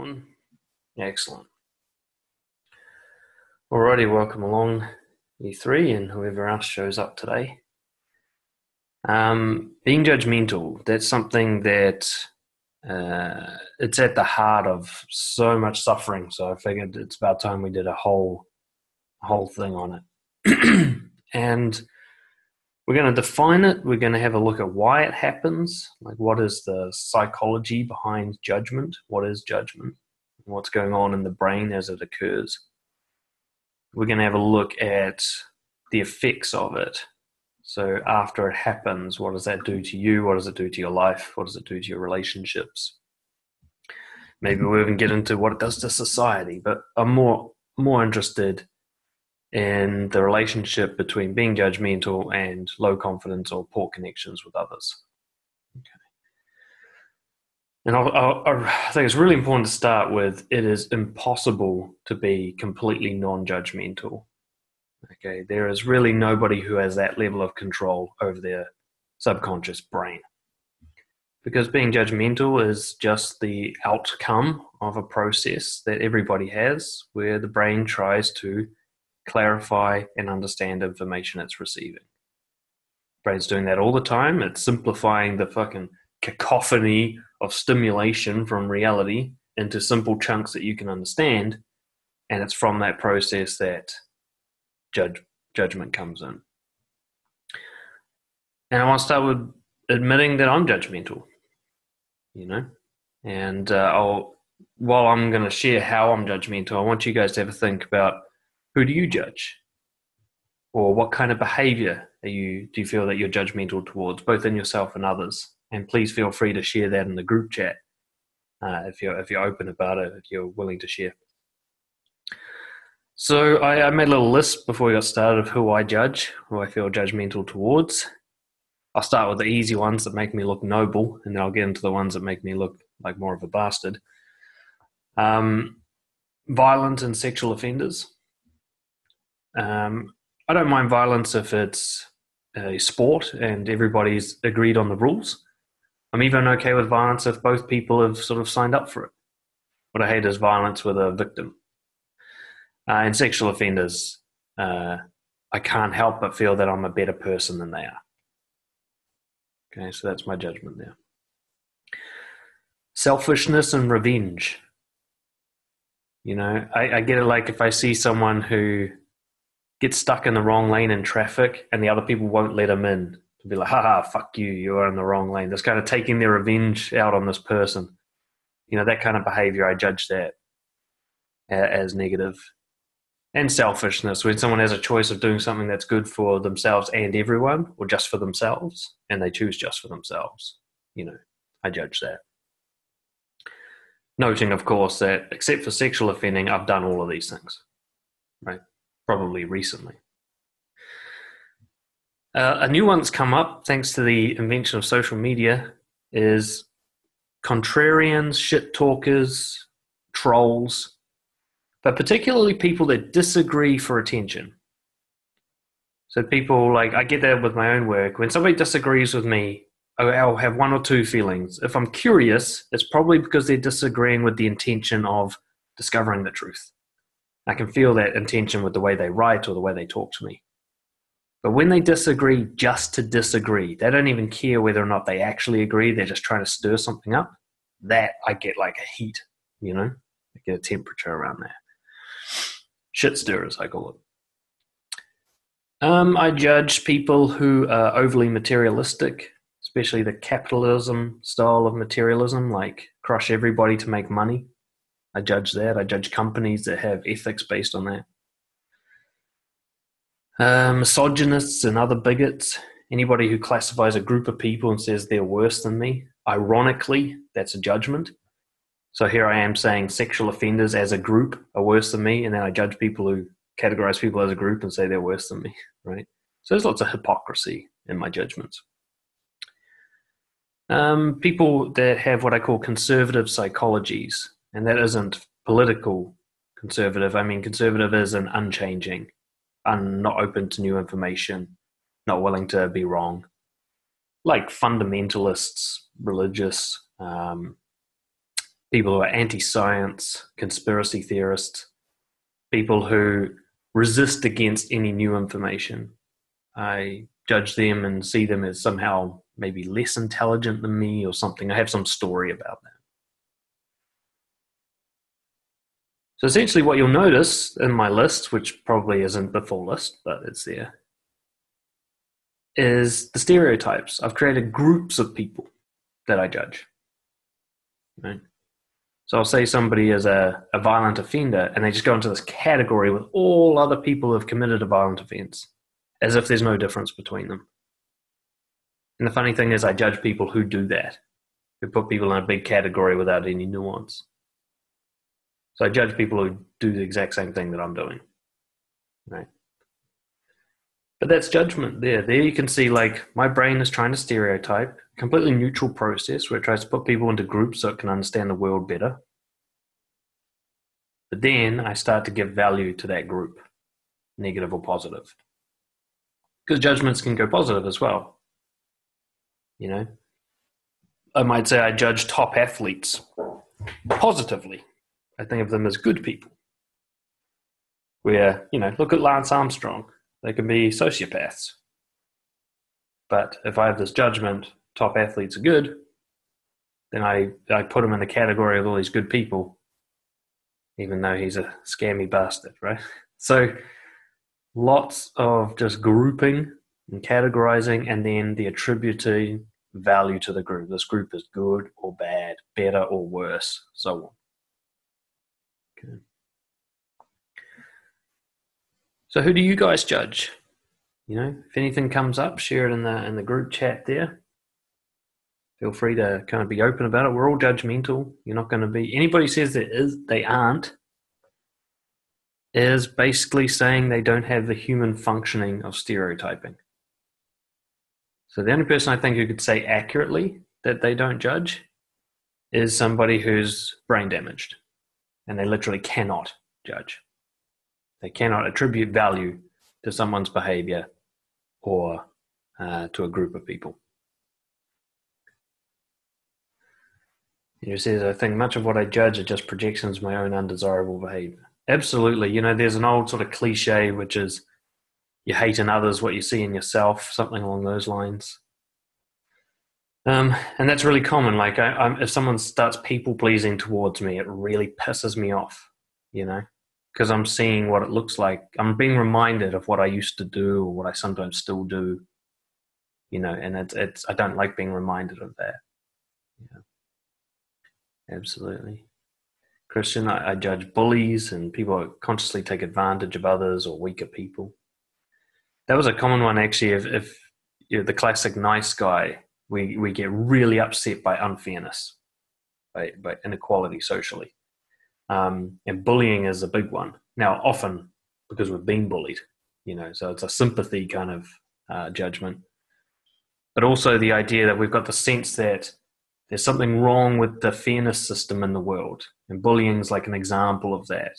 going. Excellent. Alrighty, welcome along, E3, and whoever else shows up today. Um, being judgmental, that's something that uh, it's at the heart of so much suffering. So I figured it's about time we did a whole, whole thing on it. and we're going to define it. We're going to have a look at why it happens. Like, what is the psychology behind judgment? What is judgment? What's going on in the brain as it occurs? We're going to have a look at the effects of it. So, after it happens, what does that do to you? What does it do to your life? What does it do to your relationships? Maybe we'll even get into what it does to society. But I'm more more interested in the relationship between being judgmental and low confidence or poor connections with others. And I'll, I'll, i think it's really important to start with it is impossible to be completely non judgmental. Okay, there is really nobody who has that level of control over their subconscious brain. Because being judgmental is just the outcome of a process that everybody has where the brain tries to clarify, and understand information it's receiving. Brain's doing that all the time. It's simplifying the fucking cacophony of stimulation from reality into simple chunks that you can understand. And it's from that process that judge, judgment comes in. And I want to start with admitting that I'm judgmental, you know? And uh, I'll, while I'm going to share how I'm judgmental, I want you guys to have a think about who do you judge? Or what kind of behavior are you, do you feel that you're judgmental towards, both in yourself and others? And please feel free to share that in the group chat uh, if, you're, if you're open about it, if you're willing to share. So I, I made a little list before we got started of who I judge, who I feel judgmental towards. I'll start with the easy ones that make me look noble, and then I'll get into the ones that make me look like more of a bastard. Um, violent and sexual offenders. Um, I don't mind violence if it's a sport and everybody's agreed on the rules. I'm even okay with violence if both people have sort of signed up for it. What I hate is violence with a victim. Uh, and sexual offenders, uh, I can't help but feel that I'm a better person than they are. Okay, so that's my judgment there. Selfishness and revenge. You know, I, I get it like if I see someone who gets stuck in the wrong lane in traffic and the other people won't let him in to be like, haha, fuck you, you're in the wrong lane. That's kind of taking their revenge out on this person. You know, that kind of behavior, I judge that as negative. And selfishness, when someone has a choice of doing something that's good for themselves and everyone, or just for themselves, and they choose just for themselves, you know, I judge that. Noting, of course, that except for sexual offending, I've done all of these things, right? Probably recently. Uh, a new one's come up thanks to the invention of social media is contrarians, shit talkers, trolls, but particularly people that disagree for attention. So people like I get that with my own work. When somebody disagrees with me, I'll have one or two feelings. If I'm curious, it's probably because they're disagreeing with the intention of discovering the truth. I can feel that intention with the way they write or the way they talk to me. But when they disagree just to disagree, they don't even care whether or not they actually agree, they're just trying to stir something up. That I get like a heat, you know? I get a temperature around there. Shit stirrers, I call it. Um, I judge people who are overly materialistic, especially the capitalism style of materialism, like crush everybody to make money. I judge that. I judge companies that have ethics based on that. Uh, misogynists and other bigots, anybody who classifies a group of people and says they're worse than me, ironically, that's a judgment. So here I am saying sexual offenders as a group are worse than me, and then I judge people who categorize people as a group and say they're worse than me, right? So there's lots of hypocrisy in my judgments. Um, people that have what I call conservative psychologies, and that isn't political conservative. I mean, conservative is an unchanging, un, not open to new information, not willing to be wrong. Like fundamentalists, religious, um, people who are anti-science, conspiracy theorists, people who resist against any new information. I judge them and see them as somehow maybe less intelligent than me or something. I have some story about that. So essentially, what you'll notice in my list, which probably isn't the full list, but it's there, is the stereotypes. I've created groups of people that I judge. Right? So I'll say somebody is a, a violent offender, and they just go into this category with all other people who have committed a violent offense, as if there's no difference between them. And the funny thing is, I judge people who do that, who put people in a big category without any nuance. So I judge people who do the exact same thing that I'm doing. Right. But that's judgment there. There you can see like my brain is trying to stereotype, completely neutral process where it tries to put people into groups so it can understand the world better. But then I start to give value to that group, negative or positive. Because judgments can go positive as well. You know? I might say I judge top athletes positively I think of them as good people. Where, you know, look at Lance Armstrong. They can be sociopaths. But if I have this judgment, top athletes are good, then I, I put him in the category of all these good people, even though he's a scammy bastard, right? So lots of just grouping and categorizing and then the attributing value to the group. This group is good or bad, better or worse, so on. Okay. So who do you guys judge? You know, if anything comes up, share it in the in the group chat there. Feel free to kind of be open about it. We're all judgmental. You're not going to be anybody says there is they aren't is basically saying they don't have the human functioning of stereotyping. So the only person I think who could say accurately that they don't judge is somebody who's brain damaged and they literally cannot judge. They cannot attribute value to someone's behavior or uh, to a group of people. He says, I think much of what I judge are just projections of my own undesirable behavior. Absolutely. You know, there's an old sort of cliche which is you hate in others what you see in yourself, something along those lines. Um, and that's really common. Like, I, if someone starts people pleasing towards me, it really pisses me off, you know, because I'm seeing what it looks like. I'm being reminded of what I used to do or what I sometimes still do, you know, and it's, it's I don't like being reminded of that. Yeah. Absolutely. Christian, I, I judge bullies and people who consciously take advantage of others or weaker people. That was a common one, actually. If, if you know, the classic nice guy we, we get really upset by unfairness, by, by inequality socially. Um, and bullying is a big one. Now, often because we've been bullied, you know, so it's a sympathy kind of uh, judgment. But also the idea that we've got the sense that there's something wrong with the fairness system in the world. And bullying is like an example of that,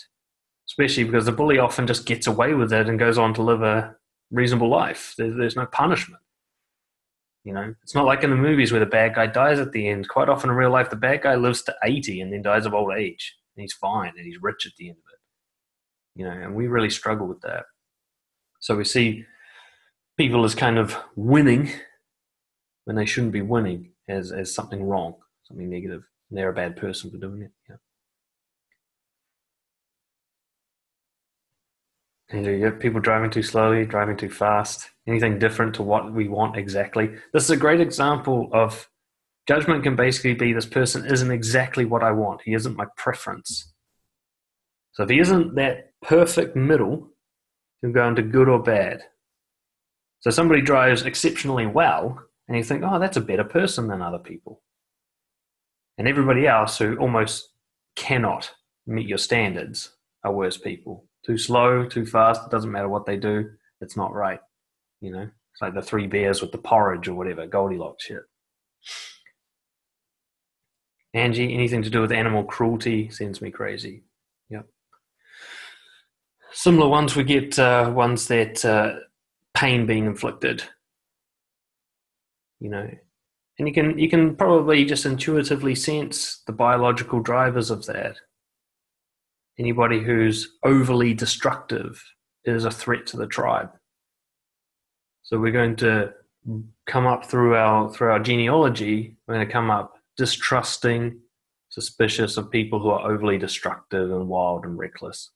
especially because the bully often just gets away with it and goes on to live a reasonable life. There's, there's no punishment. You know, it's not like in the movies where the bad guy dies at the end. Quite often in real life, the bad guy lives to 80 and then dies of old age. And he's fine and he's rich at the end of it. You know, and we really struggle with that. So we see people as kind of winning when they shouldn't be winning as, as something wrong, something negative. And they're a bad person for doing it. Yeah. And you have people driving too slowly, driving too fast, anything different to what we want exactly. This is a great example of judgment can basically be this person isn't exactly what I want. He isn't my preference. So if he isn't that perfect middle, he'll go into good or bad. So somebody drives exceptionally well, and you think, oh, that's a better person than other people. And everybody else who almost cannot meet your standards are worse people. Too slow, too fast, it doesn't matter what they do, it's not right. You know, it's like the three bears with the porridge or whatever, Goldilocks shit. Angie, anything to do with animal cruelty sends me crazy. Yep. Similar ones, we get uh, ones that uh, pain being inflicted. You know, And you can you can probably just intuitively sense the biological drivers of that. Anybody who's overly destructive is a threat to the tribe. So we're going to come up through our through our genealogy. We're going to come up distrusting, suspicious of people who are overly destructive and wild and reckless,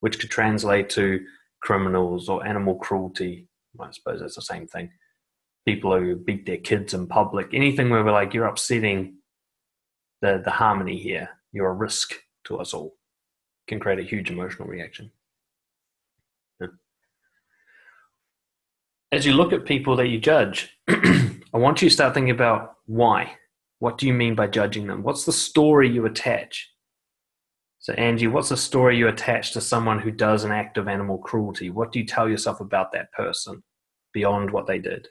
which could translate to criminals or animal cruelty. I suppose that's the same thing. People who beat their kids in public, anything where we're like, you're upsetting the, the harmony here, you're a risk to us all, can create a huge emotional reaction. As you look at people that you judge, I want you to start thinking about why. What do you mean by judging them? What's the story you attach? So, Angie, what's the story you attach to someone who does an act of animal cruelty? What do you tell yourself about that person beyond what they did?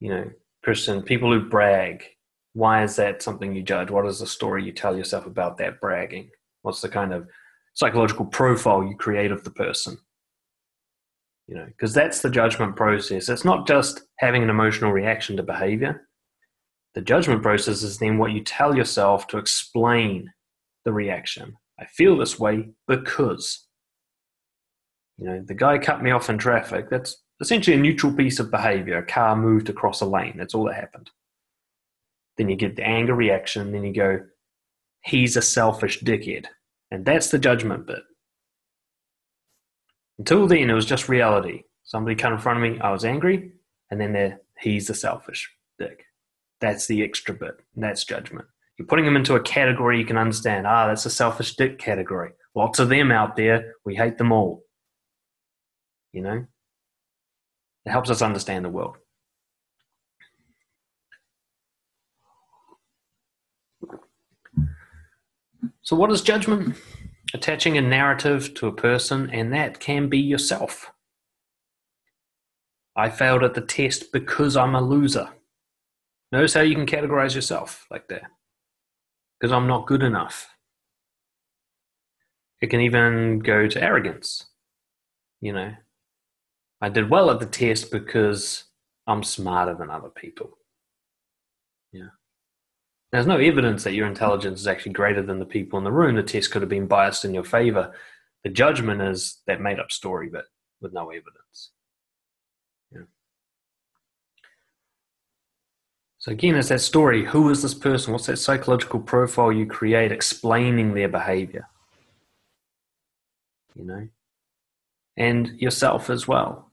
You know, Christian, people who brag, why is that something you judge? What is the story you tell yourself about that bragging? What's the kind of psychological profile you create of the person? You know, because that's the judgment process. It's not just having an emotional reaction to behavior the judgment process is then what you tell yourself to explain the reaction. I feel this way because. You know, the guy cut me off in traffic. That's essentially a neutral piece of behavior. A car moved across a lane. That's all that happened. Then you get the anger reaction. Then you go, he's a selfish dickhead. And that's the judgment bit. Until then, it was just reality. Somebody cut in front of me, I was angry, and then there, he's a selfish dick. That's the extra bit. That's judgment. You're putting them into a category you can understand. Ah, that's a selfish dick category. Lots of them out there. We hate them all. You know? It helps us understand the world. So, what is judgment? Attaching a narrative to a person, and that can be yourself. I failed at the test because I'm a loser. Notice how you can categorize yourself like that. Because I'm not good enough. It can even go to arrogance. You know, I did well at the test because I'm smarter than other people. Yeah. There's no evidence that your intelligence is actually greater than the people in the room. The test could have been biased in your favor. The judgment is that made up story, but with no evidence. So again, it's that story. Who is this person? What's that psychological profile you create explaining their behavior? You know? And yourself as well.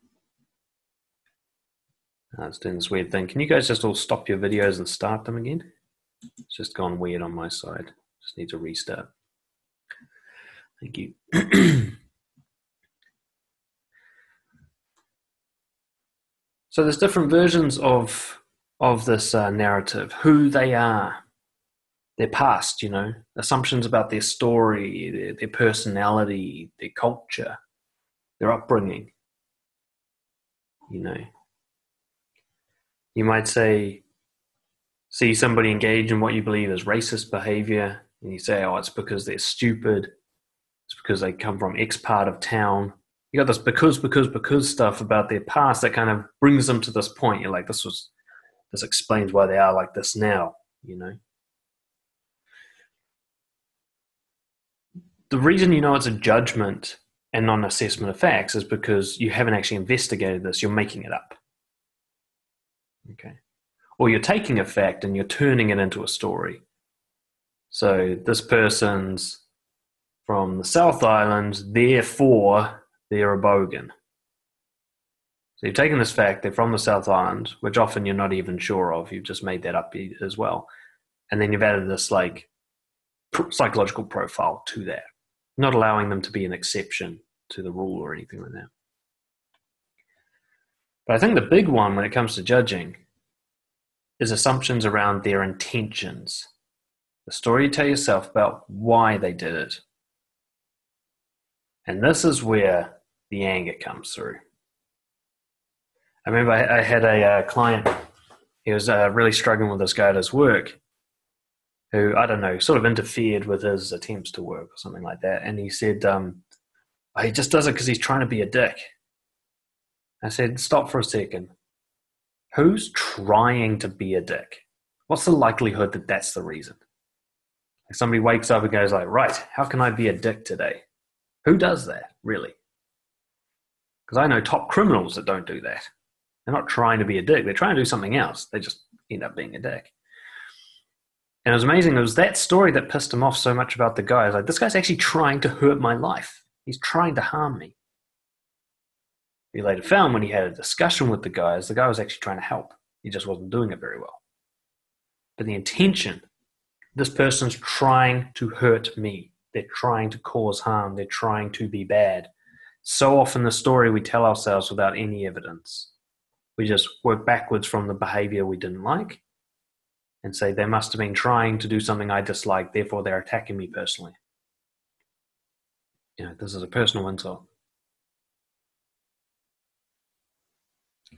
Uh, I was doing this weird thing. Can you guys just all stop your videos and start them again? It's just gone weird on my side. Just need to restart. Thank you. so there's different versions of of this uh, narrative, who they are, their past, you know, assumptions about their story, their, their personality, their culture, their upbringing. You know, you might say, see somebody engage in what you believe is racist behavior, and you say, oh, it's because they're stupid, it's because they come from X part of town. You got this because, because, because stuff about their past that kind of brings them to this point. You're like, this was this explains why they are like this now, you know. The reason you know it's a judgment and not an assessment of facts is because you haven't actually investigated this, you're making it up. Okay. Or you're taking a fact and you're turning it into a story. So this person's from the South Island, therefore they're a bogan. So you've taken this fact, they're from the South Island, which often you're not even sure of. You've just made that up as well. And then you've added this like psychological profile to that, not allowing them to be an exception to the rule or anything like that. But I think the big one when it comes to judging is assumptions around their intentions. The story you tell yourself about why they did it. And this is where the anger comes through. I remember I, I had a uh, client. He was uh, really struggling with this guy at his work, who I don't know, sort of interfered with his attempts to work or something like that. And he said, um, oh, "He just does it because he's trying to be a dick." I said, "Stop for a second. Who's trying to be a dick? What's the likelihood that that's the reason? Somebody wakes up and goes like, right, how can I be a dick today? Who does that, really? Because I know top criminals that don't do that. They're not trying to be a dick. They're trying to do something else. They just end up being a dick. And it was amazing. It was that story that pissed him off so much about the guy. I was like, this guy's actually trying to hurt my life. He's trying to harm me. He later found when he had a discussion with the guys, the guy was actually trying to help. He just wasn't doing it very well. But the intention, this person's trying to hurt me. They're trying to cause harm. They're trying to be bad. So often, the story we tell ourselves without any evidence. We just work backwards from the behavior we didn't like and say they must have been trying to do something I dislike, therefore they're attacking me personally. You know, this is a personal insult.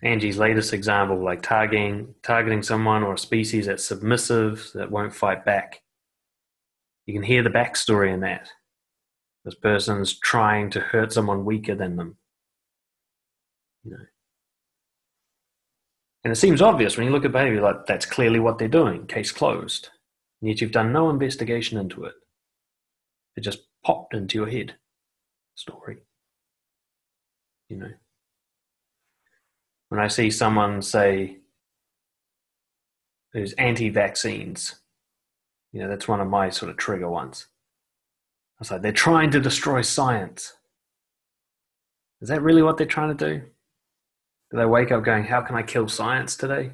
Angie's latest example, like targeting targeting someone or a species that's submissive, that won't fight back. You can hear the backstory in that. This person's trying to hurt someone weaker than them. You know. And it seems obvious when you look at behavior like that's clearly what they're doing, case closed. And yet you've done no investigation into it. It just popped into your head. Story. You know. When I see someone say who's anti vaccines, you know, that's one of my sort of trigger ones. I was like, they're trying to destroy science. Is that really what they're trying to do? Do they wake up going, How can I kill science today?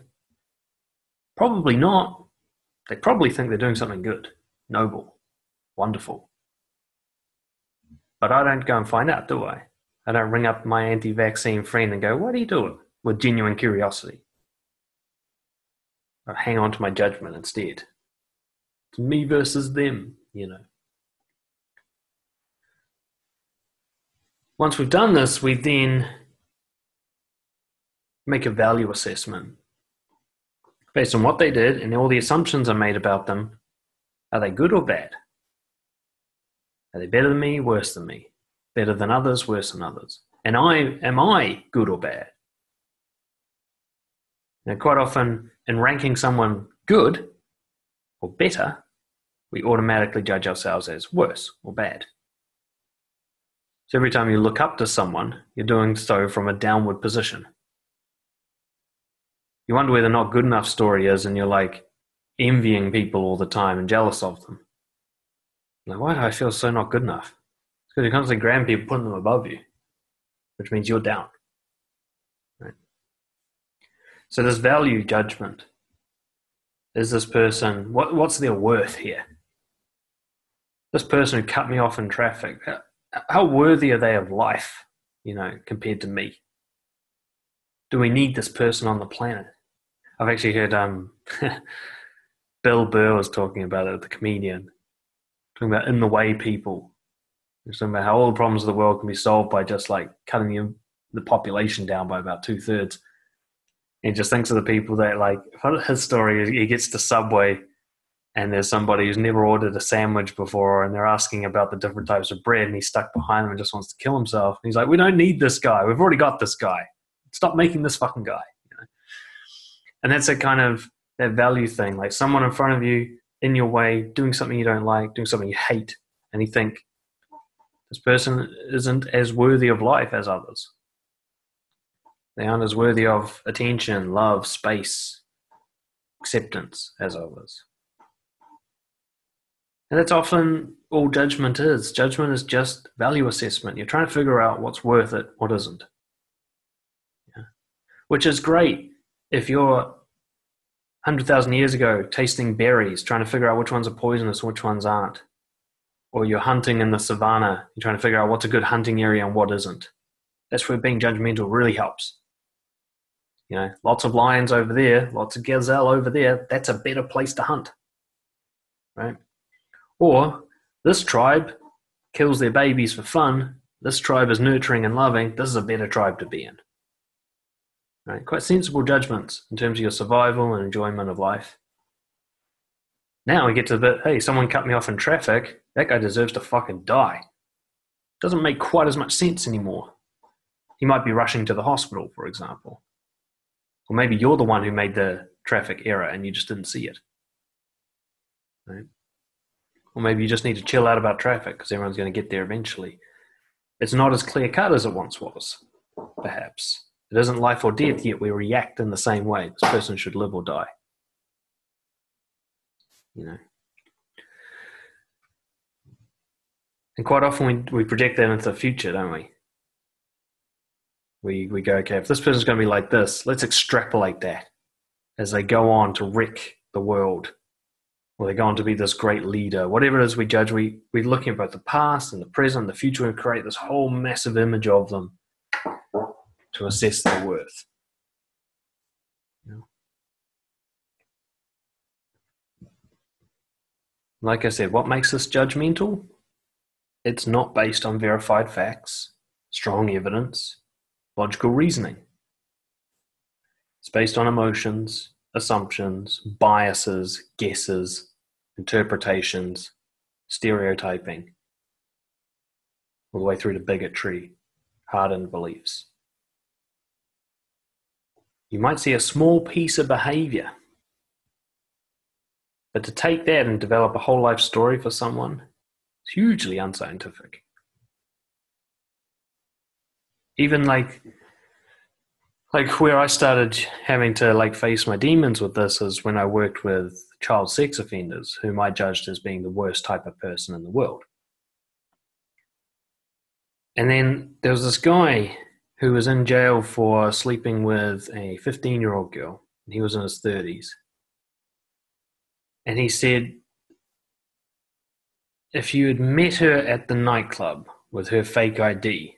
Probably not. They probably think they're doing something good, noble, wonderful. But I don't go and find out, do I? I don't ring up my anti vaccine friend and go, What are you doing? with genuine curiosity. I hang on to my judgment instead. It's me versus them, you know. Once we've done this, we then make a value assessment based on what they did and all the assumptions I made about them. Are they good or bad? Are they better than me, worse than me? Better than others, worse than others? And I am I good or bad? Now, quite often, in ranking someone good or better, we automatically judge ourselves as worse or bad. So every time you look up to someone, you're doing so from a downward position you wonder where the not good enough story is, and you're like envying people all the time and jealous of them. Like, why do I feel so not good enough? It's because you're constantly grabbing people, putting them above you, which means you're down. Right? So this value judgment. Is this person what, what's their worth here? This person who cut me off in traffic, how, how worthy are they of life, you know, compared to me? Do we need this person on the planet? I've actually heard um, Bill Burr was talking about it, at the comedian, talking about in the way people. He's talking about how all the problems of the world can be solved by just like cutting the, the population down by about two thirds. He just thinks of the people that like his story. He gets to Subway and there's somebody who's never ordered a sandwich before and they're asking about the different types of bread and he's stuck behind them and just wants to kill himself. And he's like, we don't need this guy. We've already got this guy. Stop making this fucking guy and that's a kind of that value thing like someone in front of you in your way doing something you don't like doing something you hate and you think this person isn't as worthy of life as others. They aren't as worthy of attention love space acceptance as others. And that's often all judgment is. Judgment is just value assessment. You're trying to figure out what's worth it what isn't. Yeah. which is great if you're 100,000 years ago tasting berries, trying to figure out which ones are poisonous which ones aren't, or you're hunting in the savannah, you're trying to figure out what's a good hunting area and what isn't, that's where being judgmental really helps. You know, lots of lions over there, lots of gazelle over there, that's a better place to hunt. Right? Or this tribe kills their babies for fun, this tribe is nurturing and loving, this is a better tribe to be in. Right? Quite sensible judgments in terms of your survival and enjoyment of life. Now we get to the bit, hey, someone cut me off in traffic. That guy deserves to fucking die. Doesn't make quite as much sense anymore. He might be rushing to the hospital, for example. Or maybe you're the one who made the traffic error and you just didn't see it. Right? Or maybe you just need to chill out about traffic because everyone's going to get there eventually. It's not as clear cut as it once was, perhaps. It isn't life or death, yet we react in the same way. This person should live or die. You know. And quite often we, we project that into the future, don't we? We, we go, okay, if this person's going to be like this, let's extrapolate that as they go on to wreck the world or they go on to be this great leader. Whatever it is we judge, we, we're looking at both the past and the present and the future and create this whole massive image of them to assess their worth. Like I said, what makes us judgmental? It's not based on verified facts, strong evidence, logical reasoning. It's based on emotions, assumptions, biases, guesses, interpretations, stereotyping, all the way through to bigotry, hardened beliefs. You might see a small piece of behavior, but to take that and develop a whole life story for someone is hugely unscientific. Even like like where I started having to like face my demons with this is when I worked with child sex offenders whom I judged as being the worst type of person in the world. And then there was this guy who was in jail for sleeping with a 15 year old girl. And he was in his 30s. And he said, if you had met her at the nightclub with her fake ID,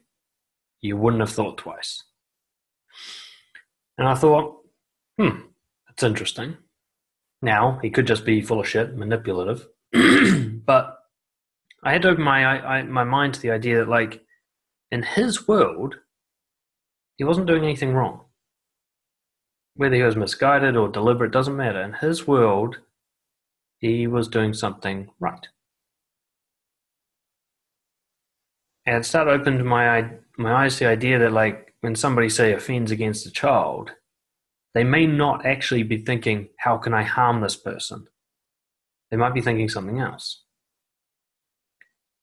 you wouldn't have thought twice. And I thought, hmm, that's interesting. Now, he could just be full of shit, manipulative. but I had to open my, I, my mind to the idea that, like, in his world, he wasn't doing anything wrong. Whether he was misguided or deliberate doesn't matter. In his world, he was doing something right. And started opened my my eyes to the idea that like when somebody say offends against a child, they may not actually be thinking, "How can I harm this person?" They might be thinking something else.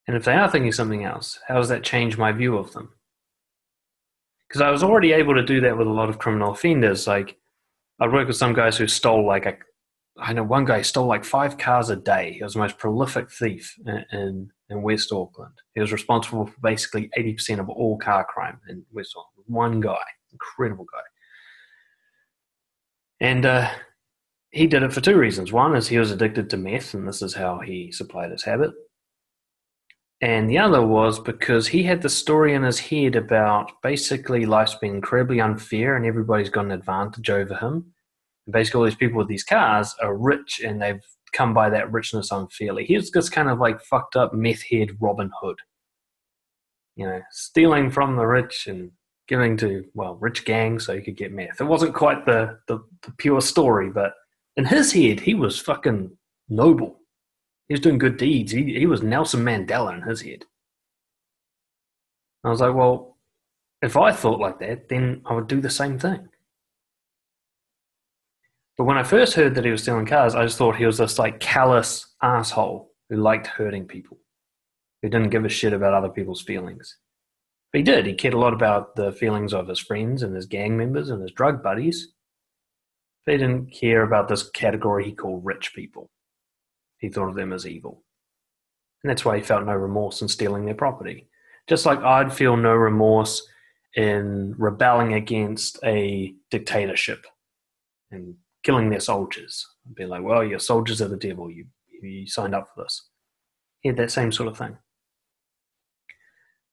And if they are thinking something else, how does that change my view of them? Because I was already able to do that with a lot of criminal offenders. Like I'd work with some guys who stole like a, I know one guy stole like five cars a day. He was the most prolific thief in, in, in West Auckland. He was responsible for basically 80% of all car crime in West Auckland. One guy, incredible guy. And uh, he did it for two reasons. One is he was addicted to meth, and this is how he supplied his habit. And the other was because he had the story in his head about basically life's been incredibly unfair and everybody's got an advantage over him. And basically, all these people with these cars are rich and they've come by that richness unfairly. He was just kind of like fucked up meth head Robin Hood. You know, stealing from the rich and giving to, well, rich gangs so he could get meth. It wasn't quite the, the, the pure story, but in his head, he was fucking noble he was doing good deeds. He, he was Nelson Mandela in his head. I was like, well, if I thought like that, then I would do the same thing. But when I first heard that he was stealing cars, I just thought he was this like callous asshole who liked hurting people, who didn't give a shit about other people's feelings. But he did. He cared a lot about the feelings of his friends and his gang members and his drug buddies. He didn't care about this category he called rich people. He thought of them as evil. And that's why he felt no remorse in stealing their property. Just like I'd feel no remorse in rebelling against a dictatorship and killing their soldiers. I'd be like, well, your soldiers are the devil. You, you signed up for this. He had that same sort of thing.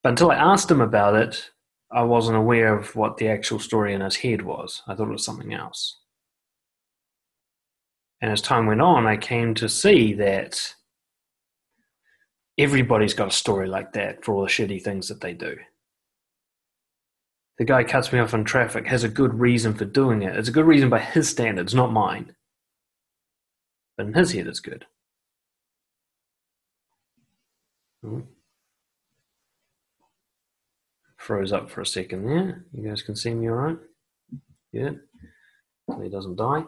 But until I asked him about it, I wasn't aware of what the actual story in his head was. I thought it was something else. And as time went on, I came to see that everybody's got a story like that for all the shitty things that they do. The guy cuts me off in traffic has a good reason for doing it. It's a good reason by his standards, not mine. But in his head, it's good. Hmm. Froze up for a second there. You guys can see me all right? Yeah. so he doesn't die.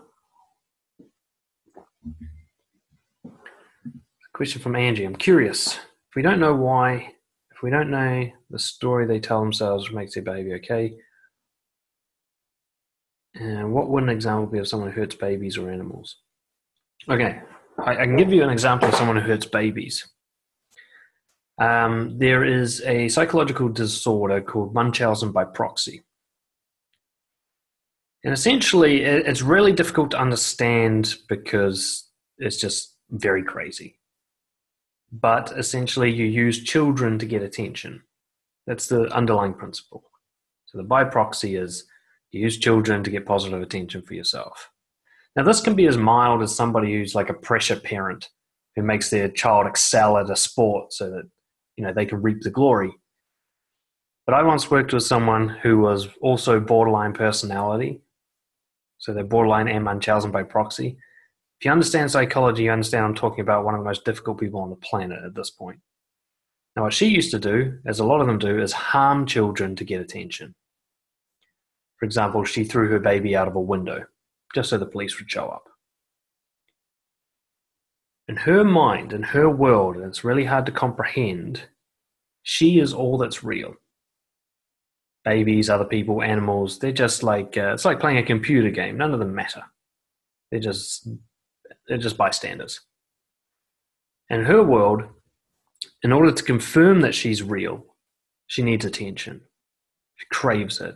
Question from Angie. I'm curious. If we don't know why, if we don't know the story they tell themselves makes their baby okay, and what would an example be of someone who hurts babies or animals? Okay, I, I can give you an example of someone who hurts babies. Um, there is a psychological disorder called Munchausen by proxy. And essentially, it's really difficult to understand because it's just very crazy. But essentially, you use children to get attention. That's the underlying principle. So the by proxy is you use children to get positive attention for yourself. Now, this can be as mild as somebody who's like a pressure parent who makes their child excel at a sport so that you know they can reap the glory. But I once worked with someone who was also borderline personality, so they're borderline and Munchausen by proxy. If you understand psychology, you understand I'm talking about one of the most difficult people on the planet at this point. Now, what she used to do, as a lot of them do, is harm children to get attention. For example, she threw her baby out of a window just so the police would show up. In her mind, in her world, and it's really hard to comprehend, she is all that's real. Babies, other people, animals, they're just like, uh, it's like playing a computer game. None of them matter. They're just, they're just bystanders. In her world, in order to confirm that she's real, she needs attention. She craves it.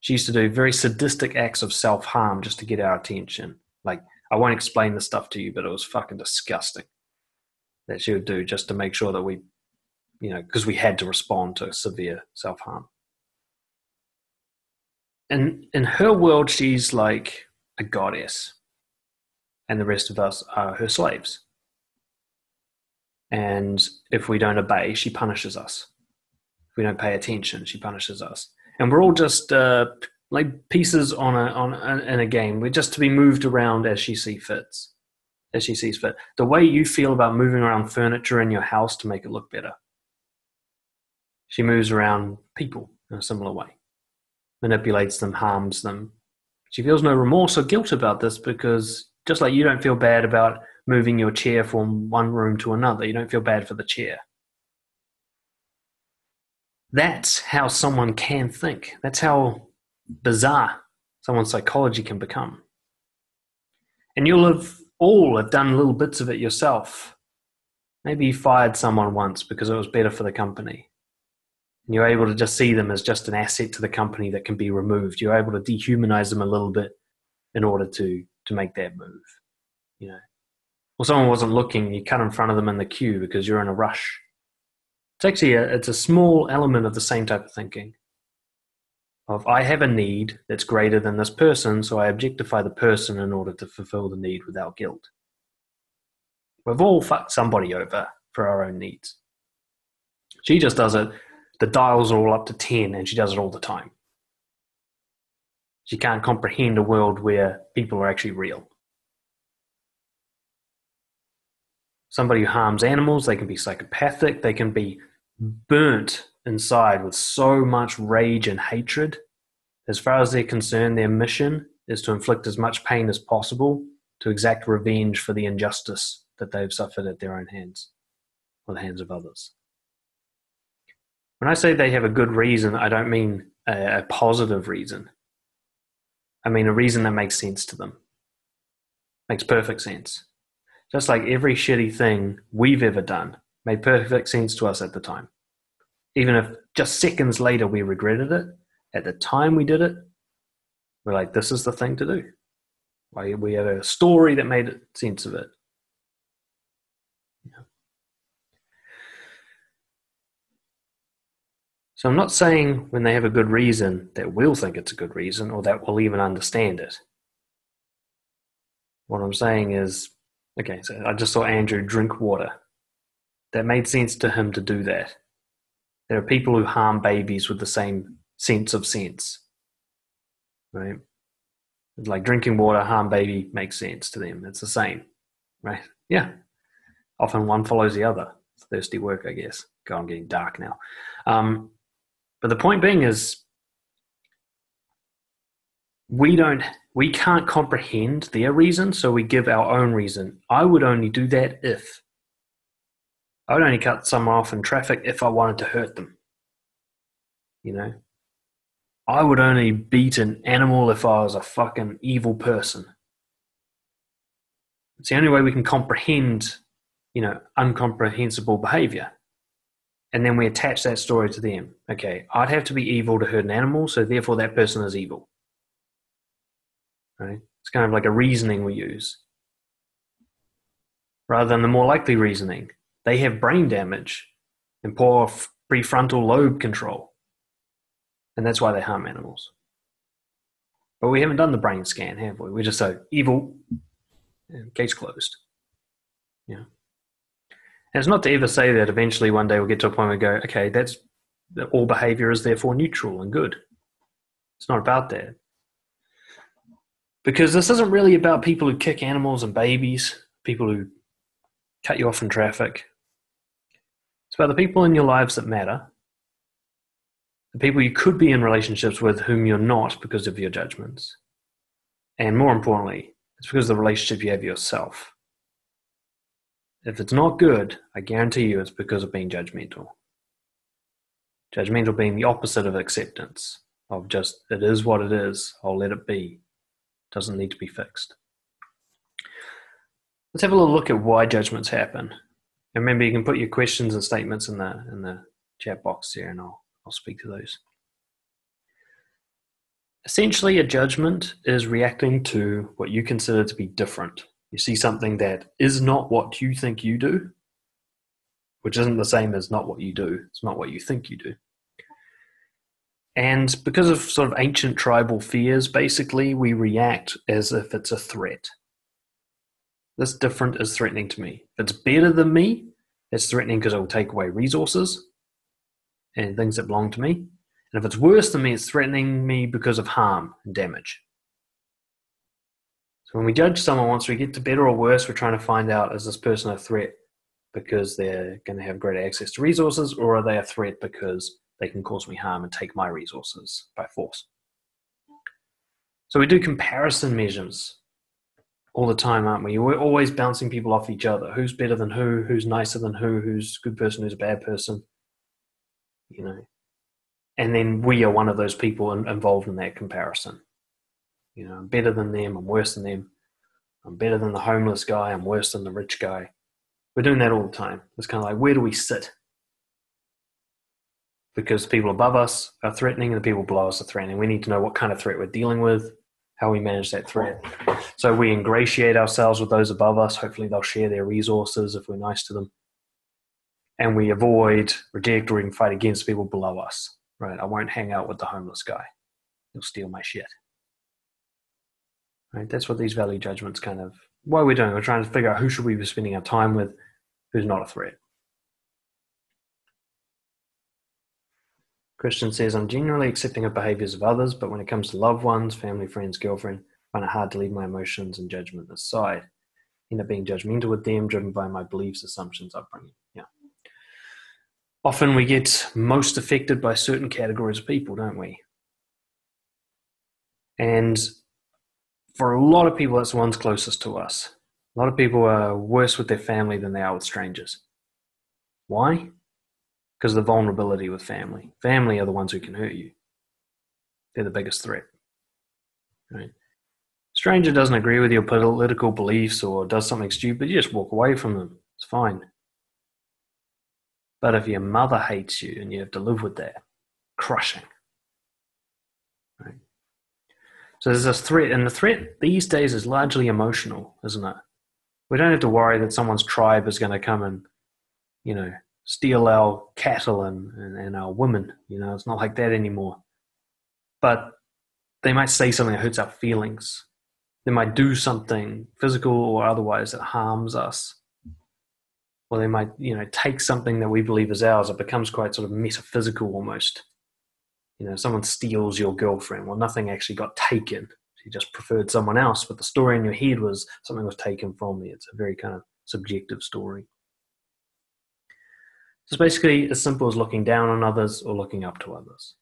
She used to do very sadistic acts of self harm just to get our attention. Like, I won't explain the stuff to you, but it was fucking disgusting that she would do just to make sure that we, you know, because we had to respond to severe self harm. And in her world, she's like a goddess, and the rest of us are her slaves. And if we don't obey, she punishes us. If we don't pay attention, she punishes us and we're all just uh, like pieces on a on a, in a game. We're just to be moved around as she sees fits, as she sees fit. The way you feel about moving around furniture in your house to make it look better. She moves around people in a similar way, manipulates them, harms them. She feels no remorse or guilt about this because just like you don't feel bad about moving your chair from one room to another, you don't feel bad for the chair. That's how someone can think. That's how bizarre someone's psychology can become. And you'll have all have done little bits of it yourself. Maybe you fired someone once because it was better for the company. And you're able to just see them as just an asset to the company that can be removed. You're able to dehumanize them a little bit in order to to make that move. You know. Or someone wasn't looking, you cut in front of them in the queue because you're in a rush it's actually a, it's a small element of the same type of thinking. Of I have a need that's greater than this person, so I objectify the person in order to fulfill the need without guilt. We've all fucked somebody over for our own needs. She just does it. The dials are all up to 10 and she does it all the time. She can't comprehend a world where people are actually real. Somebody who harms animals, they can be psychopathic, they can be burnt inside with so much rage and hatred. As far as they're concerned, their mission is to inflict as much pain as possible to exact revenge for the injustice that they've suffered at their own hands or the hands of others. When I say they have a good reason, I don't mean a, a positive reason. I mean a reason that makes sense to them. Makes perfect sense. Just like every shitty thing we've ever done made perfect sense to us at the time. Even if just seconds later we regretted it, at the time we did it, we're like, this is the thing to do. Like we had a story that made sense of it. So I'm not saying when they have a good reason that we'll think it's a good reason or that we'll even understand it. What I'm saying is, okay, so I just saw Andrew drink water that made sense to him to do that. There are people who harm babies with the same sense of sense, right? Like drinking water, harm baby makes sense to them. It's the same, right? Yeah. Often one follows the other. It's thirsty work, I guess. God, I'm getting dark now. Um, but the point being is, we don't we can't comprehend their reason, so we give our own reason. I would only do that if I would only cut someone off in traffic if I wanted to hurt them. You know, I would only beat an animal if I was a fucking evil person. It's the only way we can comprehend, you know, incomprehensible behavior. And then we attach that story to them. Okay, I'd have to be evil to hurt an animal, so therefore that person is evil. Right? It's kind of like a reasoning we use. Rather than the more likely reasoning, they have brain damage and poor prefrontal lobe control. And that's why they harm animals. But we haven't done the brain scan, have we? We're just so evil, case closed. Yeah. And it's not to ever say that eventually one day we'll get to a point where we go, okay, that's all behavior is therefore neutral and good. It's not about that. Because this isn't really about people who kick animals and babies, people who cut you off in traffic. It's about the people in your lives that matter, the people you could be in relationships with whom you're not because of your judgments. And more importantly, it's because of the relationship you have yourself. If it's not good, I guarantee you it's because of being judgmental. Judgmental being the opposite of acceptance, of just, it is what it is, I'll let it be It doesn't need to be fixed. Let's have a little look at why judgments happen. And remember, you can put your questions and statements in the in the chat box there, and I'll I'll speak to those. Essentially, a judgment is reacting to what you consider to be different. You see something that is not what you think you do, which isn't the same as not what you do. It's not what you think you do. And because of sort of ancient tribal fears, basically, we react as if it's a threat. This different is threatening to me. If it's better than me, it's threatening because it will take away resources and things that belong to me. And if it's worse than me, it's threatening me because of harm and damage. So when we judge someone, once we get to better or worse, we're trying to find out is this person a threat because they're going to have greater access to resources, or are they a threat because they can cause me harm and take my resources by force. So we do comparison measures all the time, aren't we? We're always bouncing people off each other. Who's better than who? Who's nicer than who? Who's a good person? Who's a bad person? You know, and then we are one of those people involved in that comparison. You know, I'm better than them. I'm worse than them. I'm better than the homeless guy. I'm worse than the rich guy. We're doing that all the time. It's kind of like, where do we sit because people above us are threatening and the people below us are threatening. We need to know what kind of threat we're dealing with, how we manage that threat. So we ingratiate ourselves with those above us. Hopefully, they'll share their resources if we're nice to them. And we avoid, reject, or even fight against people below us. Right? I won't hang out with the homeless guy. He'll steal my shit. Right? That's what these value judgments kind of what we're doing. We're trying to figure out who should we be spending our time with, who's not a threat. Christian says, I'm generally accepting of behaviors of others, but when it comes to loved ones, family, friends, girlfriend, I find it hard to leave my emotions and judgment aside. End up being judgmental with them, driven by my beliefs, assumptions, upbringing. Yeah. Often we get most affected by certain categories of people, don't we? And for a lot of people, that's the ones closest to us. A lot of people are worse with their family than they are with strangers. Why? because the vulnerability with family. Family are the ones who can hurt you. They're the biggest threat. Right? Stranger doesn't agree with your political beliefs or does something stupid, you just walk away from them. It's fine. But if your mother hates you and you have to live with that, crushing. Right? So there's this threat, and the threat these days is largely emotional, isn't it? We don't have to worry that someone's tribe is going to come and, you know, steal our cattle and, and, and our women. You know, it's not like that anymore. But they might say something that hurts our feelings. They might do something physical or otherwise that harms us. Or they might, you know, take something that we believe is ours. It becomes quite sort of metaphysical almost. You know, someone steals your girlfriend. Well, nothing actually got taken. You just preferred someone else, but the story in your head was something was taken from me. It's a very kind of subjective story. It's basically as simple as looking down on others or looking up to others.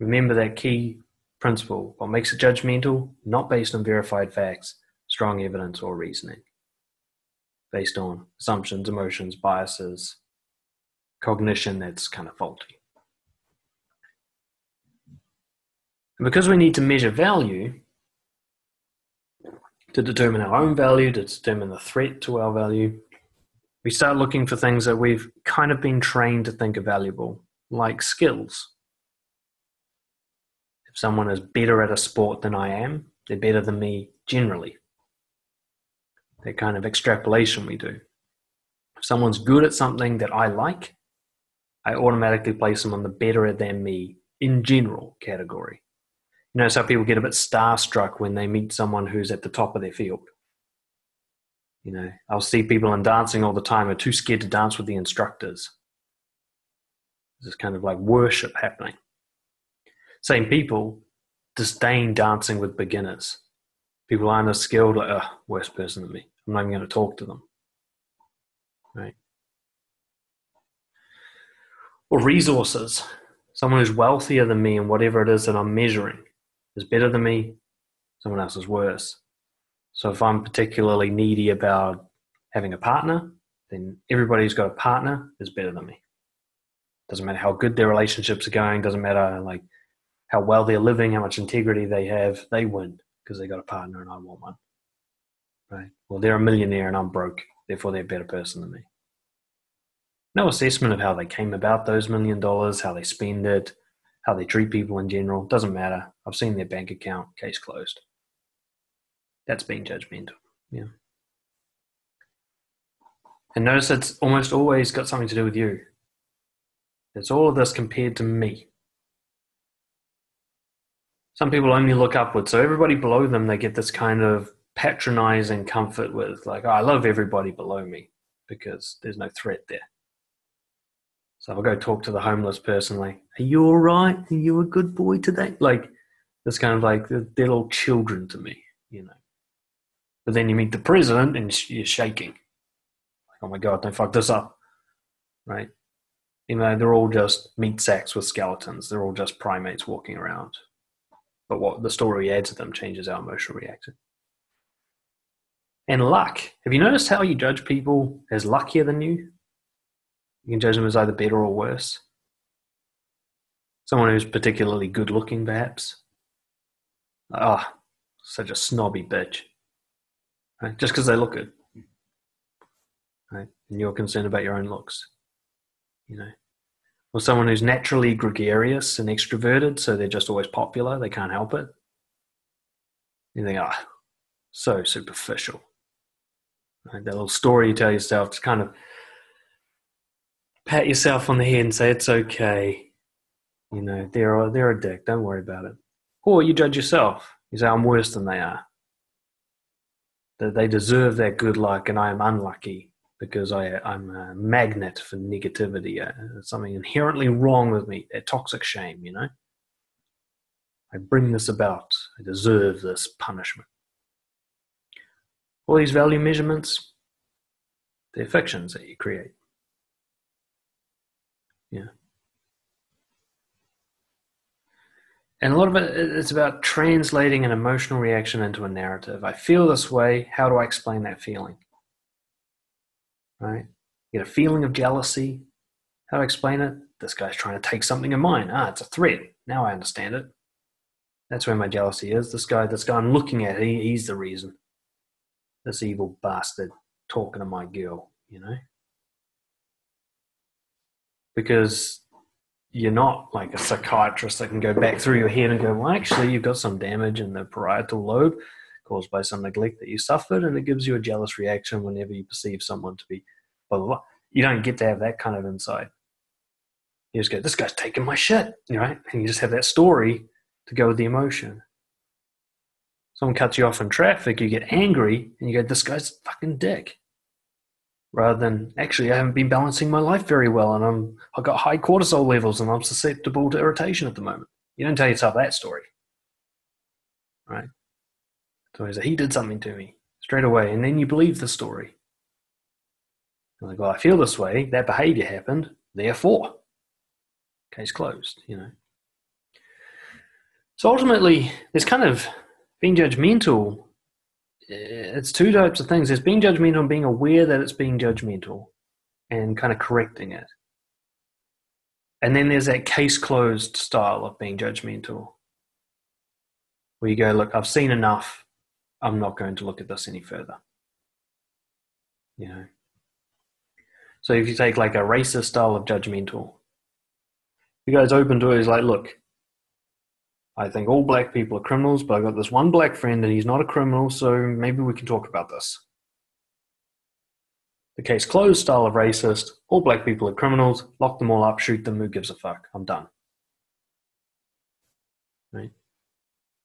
Remember that key principle. What makes it judgmental? Not based on verified facts, strong evidence, or reasoning. Based on assumptions, emotions, biases, cognition that's kind of faulty. And because we need to measure value to determine our own value, to determine the threat to our value, we start looking for things that we've kind of been trained to think are valuable, like skills. If someone is better at a sport than I am, they're better than me generally. That kind of extrapolation we do. If someone's good at something that I like, I automatically place them on the better than me in general category. You know, how people get a bit starstruck when they meet someone who's at the top of their field. You know, I'll see people in dancing all the time are too scared to dance with the instructors. There's kind of like worship happening. Same people disdain dancing with beginners. People aren't as skilled, like, oh, worst person than me. I'm not even going to talk to them. Right? Or resources. Someone who's wealthier than me and whatever it is that I'm measuring is better than me, someone else is worse. So if I'm particularly needy about having a partner, then everybody who's got a partner is better than me. Doesn't matter how good their relationships are going, doesn't matter like how well they're living, how much integrity they have, they win because they got a partner and I want one. Right? Well, they're a millionaire and I'm broke, therefore they're a better person than me. No assessment of how they came about those million dollars, how they spend it, how they treat people in general, doesn't matter. I've seen their bank account, case closed. That's being judgmental. Yeah. And notice it's almost always got something to do with you. It's all of this compared to me. Some people only look upwards. So everybody below them, they get this kind of patronizing comfort with, like, oh, I love everybody below me because there's no threat there. So I'll go talk to the homeless person, like, are you all right? Are you a good boy today? Like, it's kind of like they're little children to me, you know. But then you meet the president and you're shaking. Like, oh my God, don't fuck this up. Right? You know, they're all just meat sacks with skeletons. They're all just primates walking around. But what the story adds to them changes our emotional reaction. And luck. Have you noticed how you judge people as luckier than you? You can judge them as either better or worse. Someone who's particularly good looking, perhaps. Ah, oh, such a snobby bitch right? just because they look good, right? And you're concerned about your own looks, you know. Or someone who's naturally gregarious and extroverted, so they're just always popular, they can't help it. You think, ah, oh, so superficial. Right? That little story you tell yourself to kind of pat yourself on the head and say, it's okay. You know, they're, they're a dick, don't worry about it. Or you judge yourself. You say, I'm worse than they are that they deserve that good luck and I am unlucky because I, I'm a magnet for negativity. Uh, there's something inherently wrong with me, that toxic shame, you know? I bring this about. I deserve this punishment. All these value measurements, they're fictions that you create. Yeah. And a lot of it is about translating an emotional reaction into a narrative. I feel this way. How do I explain that feeling? Right? You get a feeling of jealousy. How do I explain it? This guy's trying to take something of mine. Ah, it's a threat. Now I understand it. That's where my jealousy is. This guy, this guy I'm looking at, he, he's the reason. This evil bastard talking to my girl, you know? Because you're not like a psychiatrist that can go back through your head and go, well, actually, you've got some damage in the parietal lobe caused by some neglect that you suffered, and it gives you a jealous reaction whenever you perceive someone to be blah, blah, blah. You don't get to have that kind of insight. You just go, this guy's taking my shit, right? And you just have that story to go with the emotion. Someone cuts you off in traffic, you get angry, and you go, this guy's fucking dick rather than actually I haven't been balancing my life very well and I'm I've got high cortisol levels and I'm susceptible to irritation at the moment. You don't tell yourself that story. Right? So like, he did something to me straight away, and then you believe the story. You're like, well, I feel this way, that behavior happened, therefore. Case closed, you know. So ultimately, there's kind of being judgmental. It's two types of things. There's being judgmental and being aware that it's being judgmental and kind of correcting it. And then there's that case closed style of being judgmental, where you go, Look, I've seen enough. I'm not going to look at this any further. You know. So if you take like a racist style of judgmental, you guys open to like, Look, I think all black people are criminals, but I've got this one black friend and he's not a criminal, so maybe we can talk about this. The case closed style of racist, all black people are criminals, lock them all up, shoot them, who gives a fuck? I'm done. Right?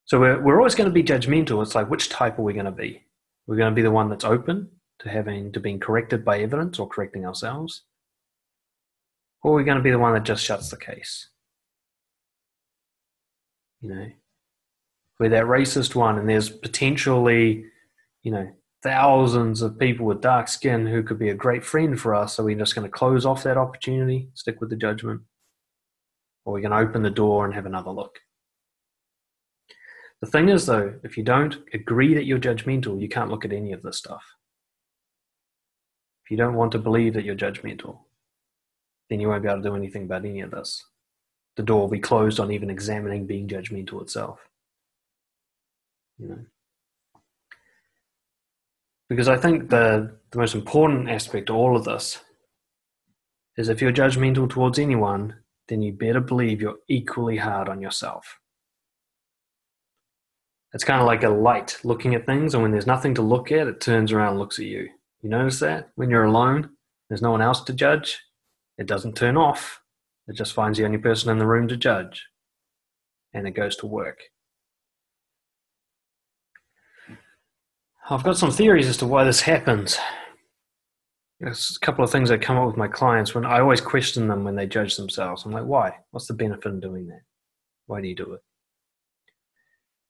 So we're, we're always going to be judgmental. It's like, which type are we going to be? We're going to be the one that's open to having to being corrected by evidence or correcting ourselves, or are we going to be the one that just shuts the case? You know, we're that racist one, and there's potentially, you know, thousands of people with dark skin who could be a great friend for us. So we're just going to close off that opportunity, stick with the judgment, or are we're going to open the door and have another look. The thing is, though, if you don't agree that you're judgmental, you can't look at any of this stuff. If you don't want to believe that you're judgmental, then you won't be able to do anything about any of this the door will be closed on even examining being judgmental itself. You know. Because I think the, the most important aspect of all of this is if you're judgmental towards anyone, then you better believe you're equally hard on yourself. It's kind of like a light looking at things, and when there's nothing to look at, it turns around and looks at you. You notice that? When you're alone, there's no one else to judge, it doesn't turn off, it just finds the only person in the room to judge. And it goes to work. I've got some theories as to why this happens. There's a couple of things that come up with my clients when I always question them when they judge themselves. I'm like, why? What's the benefit in doing that? Why do you do it?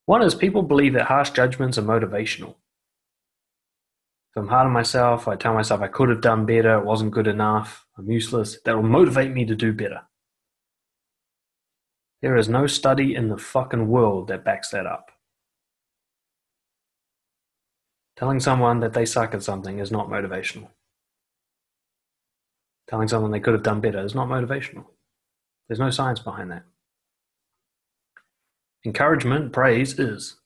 One is people believe that harsh judgments are motivational. If I'm hard on myself, I tell myself I could have done better, it wasn't good enough, I'm useless, that will motivate me to do better. There is no study in the fucking world that backs that up. Telling someone that they suck at something is not motivational. Telling someone they could have done better is not motivational. There's no science behind that. Encouragement, praise is.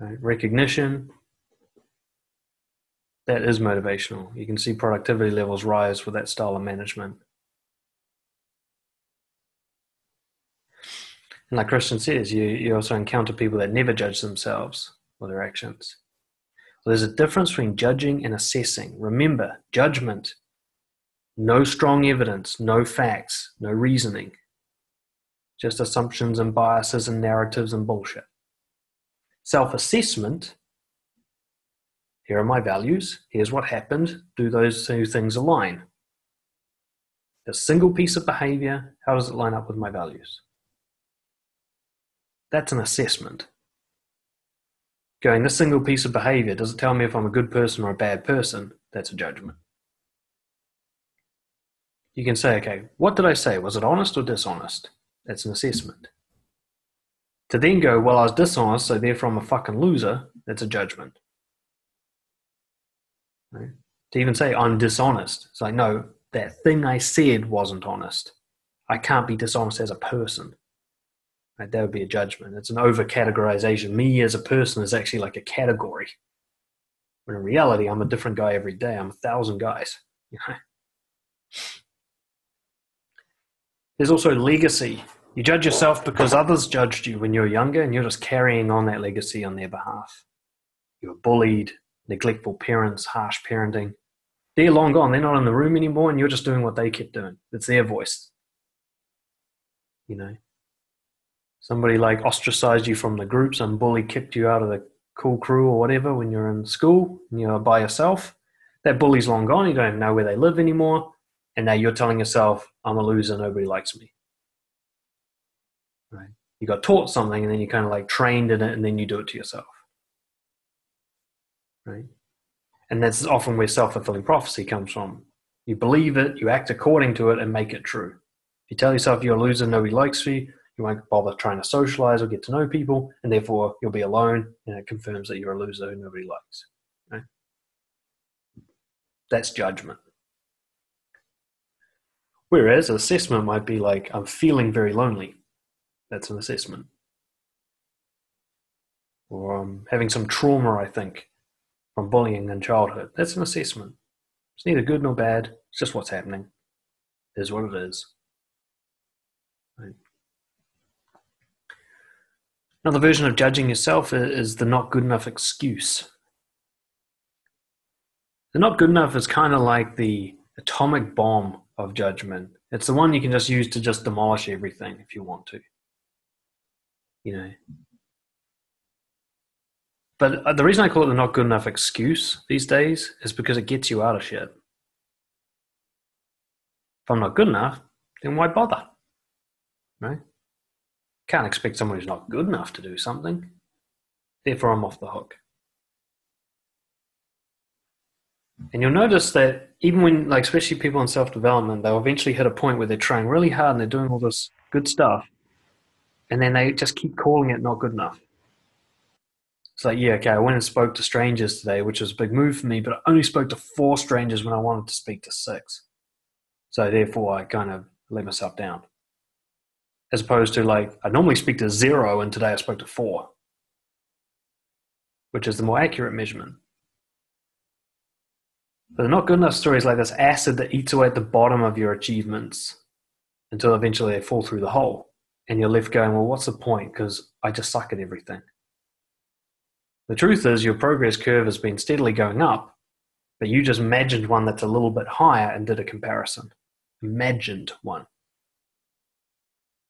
Right? Recognition, that is motivational. You can see productivity levels rise with that style of management. And like Christian says, you, you also encounter people that never judge themselves or their actions. Well, there's a difference between judging and assessing. Remember, judgment, no strong evidence, no facts, no reasoning, just assumptions and biases and narratives and bullshit. Self assessment here are my values. Here's what happened. Do those two things align? A single piece of behavior, how does it line up with my values? That's an assessment. Going, this single piece of behavior, does it tell me if I'm a good person or a bad person? That's a judgment. You can say, okay, what did I say? Was it honest or dishonest? That's an assessment. To then go, well, I was dishonest, so therefore I'm a fucking loser, that's a judgment. Right? To even say I'm dishonest, it's like, no, that thing I said wasn't honest. I can't be dishonest as a person. Right? That would be a judgment. It's an over categorization. Me as a person is actually like a category. When in reality, I'm a different guy every day. I'm a thousand guys. You know? There's also legacy. You judge yourself because others judged you when you were younger, and you're just carrying on that legacy on their behalf. You were bullied, neglectful parents, harsh parenting. They're long gone. They're not in the room anymore, and you're just doing what they kept doing. It's their voice. You know, somebody like ostracized you from the group, some bully kicked you out of the cool crew or whatever when you're in school and you're by yourself. That bully's long gone. You don't even know where they live anymore. And now you're telling yourself, I'm a loser, nobody likes me. Right? You got taught something and then you kind of like trained in it and then you do it to yourself right? And that's often where self fulfilling prophecy comes from. You believe it, you act according to it, and make it true. If you tell yourself you're a loser, nobody likes you, You won't bother trying to socialize or get to know people, and therefore you'll be alone, and it confirms that you're a loser who nobody likes. That's judgment. Whereas assessment might be like, I'm feeling very lonely. That's an assessment. Or I'm having some trauma, I think, from bullying in childhood. That's an assessment. It's neither good nor bad. It's just what's happening. It is what it is. Right. Another version of judging yourself is the not good enough excuse. The not good enough is kind of like the atomic bomb of judgment. It's the one you can just use to just demolish everything if you want to. You know. But uh, the reason I call it a not good enough excuse these days is because it gets you out of shit. If I'm not good enough, then why bother? Right? Can't expect someone who's not good enough to do something. Therefore, I'm off the hook. And you'll notice that even when, like, especially people in self development, they'll eventually hit a point where they're trying really hard and they're doing all this good stuff. And then they just keep calling it not good enough. It's like, yeah, okay, I went and spoke to strangers today, which was a big move for me, but I only spoke to four strangers when I wanted to speak to six. So therefore, I kind of let myself down. As opposed to, like, I normally speak to zero, and today I spoke to four, which is the more accurate measurement. But the not good enough stories like this acid that eats away at the bottom of your achievements until eventually they fall through the hole. And you're left going, well, what's the point? Because I just suck at everything. The truth is, your progress curve has been steadily going up, but you just imagined one that's a little bit higher and did a comparison. Imagined one.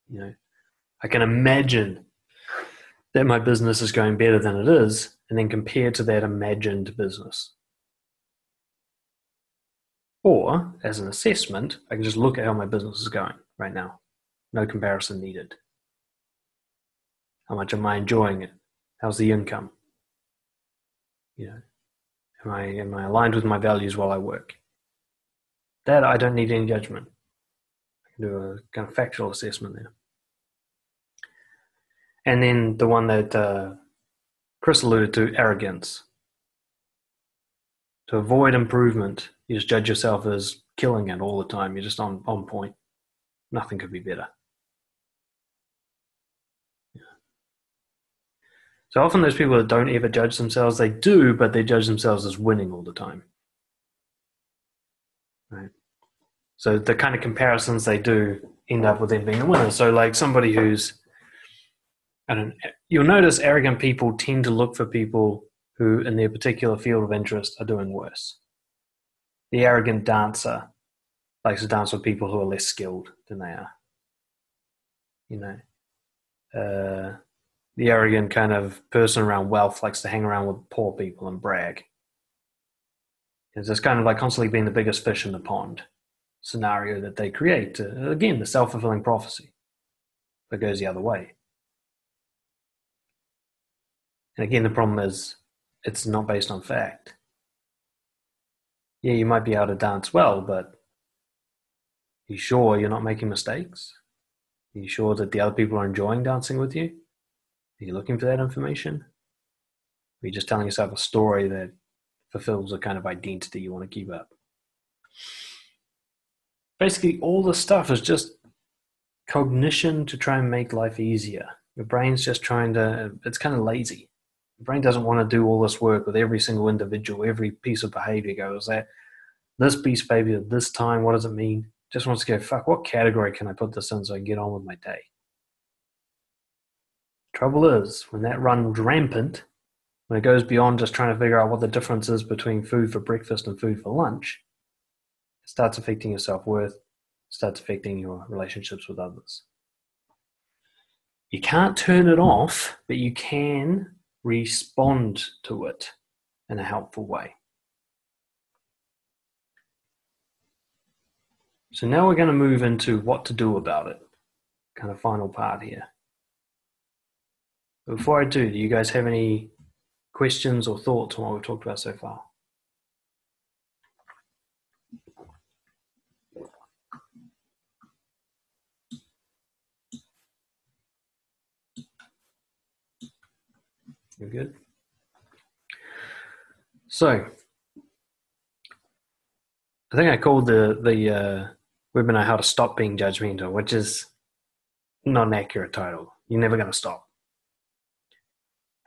You know, I can imagine that my business is going better than it is, and then compare to that imagined business. Or, as an assessment, I can just look at how my business is going right now. No comparison needed. How much am I enjoying it? How's the income? You know, am I am I aligned with my values while I work? That I don't need any judgment. I can do a kind of factual assessment there. And then the one that uh, Chris alluded to, arrogance. To avoid improvement, you just judge yourself as killing it all the time. You're just on, on point. Nothing could be better. So often those people that don't ever judge themselves, they do, but they judge themselves as winning all the time. Right. So the kind of comparisons they do end up with them being a winner. So like somebody who's I don't you'll notice arrogant people tend to look for people who in their particular field of interest are doing worse the arrogant dancer likes to dance with people who are less skilled than they are. You know, uh, the arrogant kind of person around wealth likes to hang around with poor people and brag. It's just kind of like constantly being the biggest fish in the pond scenario that they create. Again, the self fulfilling prophecy that goes the other way. And again, the problem is it's not based on fact yeah, you might be able to dance well, but you sure you're not making mistakes? Are you sure that the other people are enjoying dancing with you? Are you looking for that information? Are you just telling yourself a story that fulfills a kind of identity you want to keep up? Basically, all this stuff is just cognition to try and make life easier. Your brain's just trying to, it's kind of lazy. The brain doesn't want to do all this work with every single individual, every piece of behavior goes that this piece of behavior this time, what does it mean? Just wants to go, fuck, what category can I put this in so I can get on with my day? Trouble is, when that runs rampant, when it goes beyond just trying to figure out what the difference is between food for breakfast and food for lunch, it starts affecting your self worth, starts affecting your relationships with others. You can't turn it off, but you can respond to it in a helpful way. So now we're going to move into what to do about it. Kind of final part here. Before I do, do you guys have any questions or thoughts on what we've talked about so far? You're good. So, I think I called the the uh, webinar "How to Stop Being Judgmental," which is not an accurate title. You're never going to stop.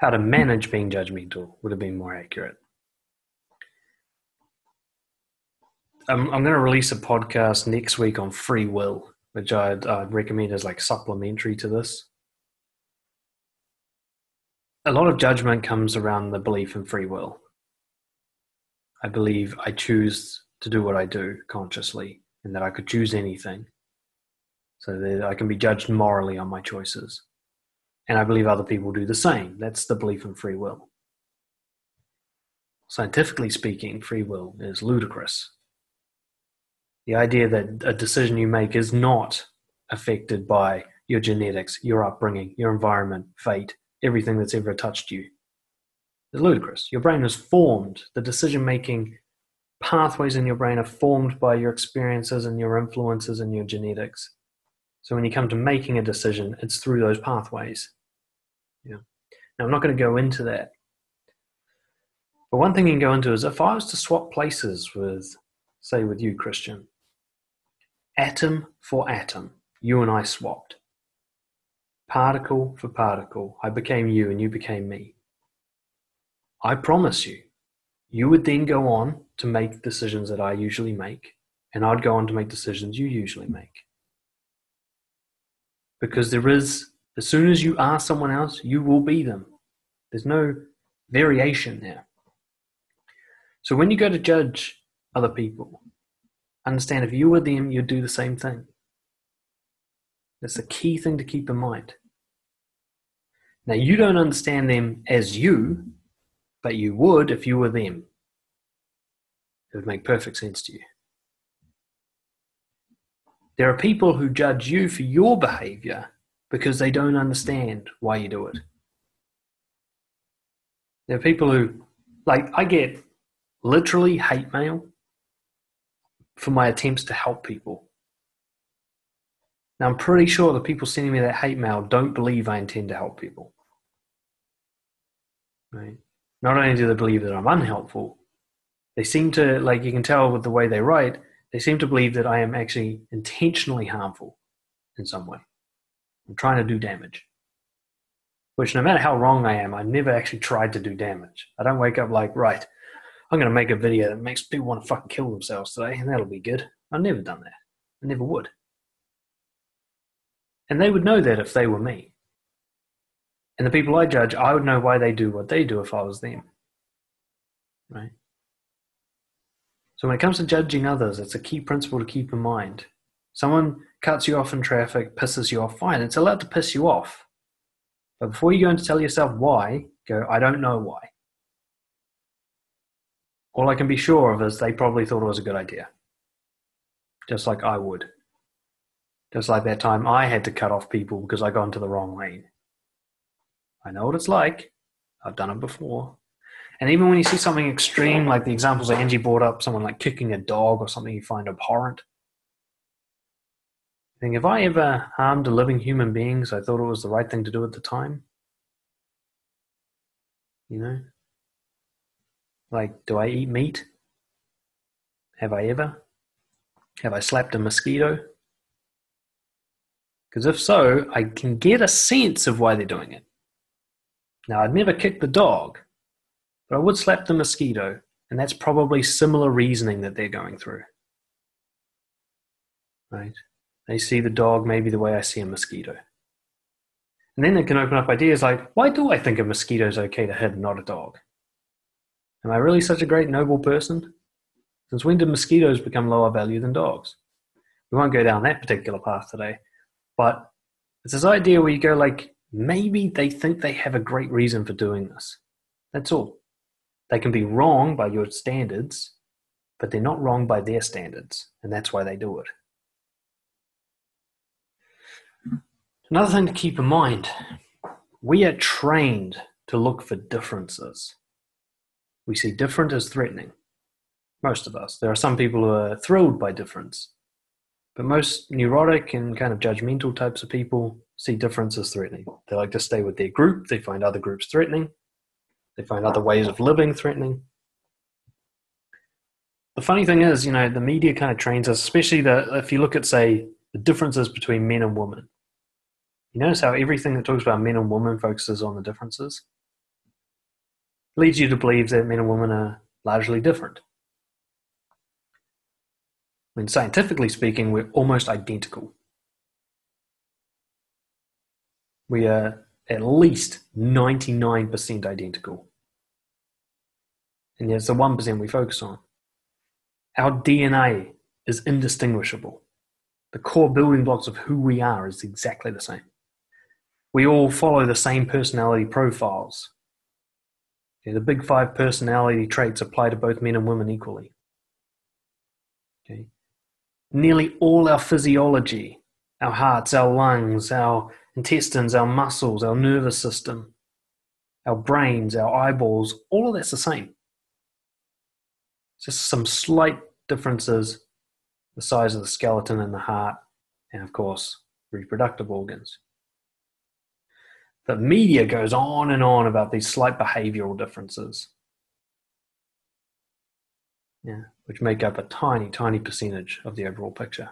How to manage being judgmental would have been more accurate. I'm, I'm going to release a podcast next week on free will, which I'd, I'd recommend as like supplementary to this. A lot of judgment comes around the belief in free will. I believe I choose to do what I do consciously and that I could choose anything so that I can be judged morally on my choices. And I believe other people do the same. That's the belief in free will. Scientifically speaking, free will is ludicrous. The idea that a decision you make is not affected by your genetics, your upbringing, your environment, fate, everything that's ever touched you is ludicrous. Your brain is formed, the decision making pathways in your brain are formed by your experiences and your influences and your genetics. So when you come to making a decision, it's through those pathways. Yeah. Now I'm not going to go into that. But one thing you can go into is if I was to swap places with, say, with you, Christian, atom for atom, you and I swapped. Particle for particle, I became you and you became me. I promise you, you would then go on to make decisions that I usually make, and I'd go on to make decisions you usually make. Because there is, as soon as you are someone else, you will be them. There's no variation there. So when you go to judge other people, understand if you were them, you'd do the same thing. That's the key thing to keep in mind. Now, you don't understand them as you, but you would if you were them. It would make perfect sense to you. There are people who judge you for your behavior because they don't understand why you do it. There are people who, like, I get literally hate mail for my attempts to help people. Now, I'm pretty sure the people sending me that hate mail don't believe I intend to help people. Right? Not only do they believe that I'm unhelpful, they seem to, like you can tell with the way they write, they seem to believe that I am actually intentionally harmful in some way. I'm trying to do damage. Which, no matter how wrong I am, I never actually tried to do damage. I don't wake up like, right, I'm going to make a video that makes people want to fucking kill themselves today, and that'll be good. I've never done that. I never would. And they would know that if they were me. And the people I judge, I would know why they do what they do if I was them. Right? So when it comes to judging others, it's a key principle to keep in mind. Someone cuts you off in traffic, pisses you off, fine, it's allowed to piss you off. But before you go and tell yourself why, go, I don't know why. All I can be sure of is they probably thought it was a good idea. Just like I would. Just like that time I had to cut off people because I got into the wrong lane. I know what it's like. I've done it before. And even when you see something extreme, like the examples that Angie brought up, someone like kicking a dog or something you find abhorrent, I think if I ever harmed a living human being, so I thought it was the right thing to do at the time, you know, like, do I eat meat? Have I ever? Have I slapped a mosquito? Because if so, I can get a sense of why they're doing it. Now, I'd never kick the dog, but I would slap the mosquito, and that's probably similar reasoning that they're going through. Right? They see the dog maybe the way I see a mosquito. And then they can open up ideas like, why do I think a mosquito is okay to hit and not a dog? Am I really such a great noble person? Since when did mosquitoes become lower value than dogs? We won't go down that particular path today, but it's this idea where you go like, maybe they think they have a great reason for doing this. That's all. They can be wrong by your standards, but they're not wrong by their standards, and that's why they do it. Another thing to keep in mind we are trained to look for differences. We see different as threatening. Most of us. There are some people who are thrilled by difference. But most neurotic and kind of judgmental types of people see difference as threatening. They like to stay with their group, they find other groups threatening, They find other ways of living threatening. The funny thing is, you know, the media kind of trains us, especially the, if you look at, say, the differences between men and women. You notice how everything that talks about men and women focuses on the differences? leads you to believe that men and women are largely different. When scientifically speaking, we're almost identical. We are at least 99% identical. And it's the 1% we focus on. Our DNA is indistinguishable. The core building blocks of who we are is exactly the same. We all follow the same personality profiles. Okay, the big five personality traits apply to both men and women equally. Okay. Nearly all our physiology, our hearts, our lungs, our intestines, our muscles, our nervous system, our brains, our eyeballs, all of that's the same. Just some slight differences the size of the skeleton and the heart, and of course, reproductive organs. The media goes on and on about these slight behavioral differences, yeah, which make up a tiny, tiny percentage of the overall picture.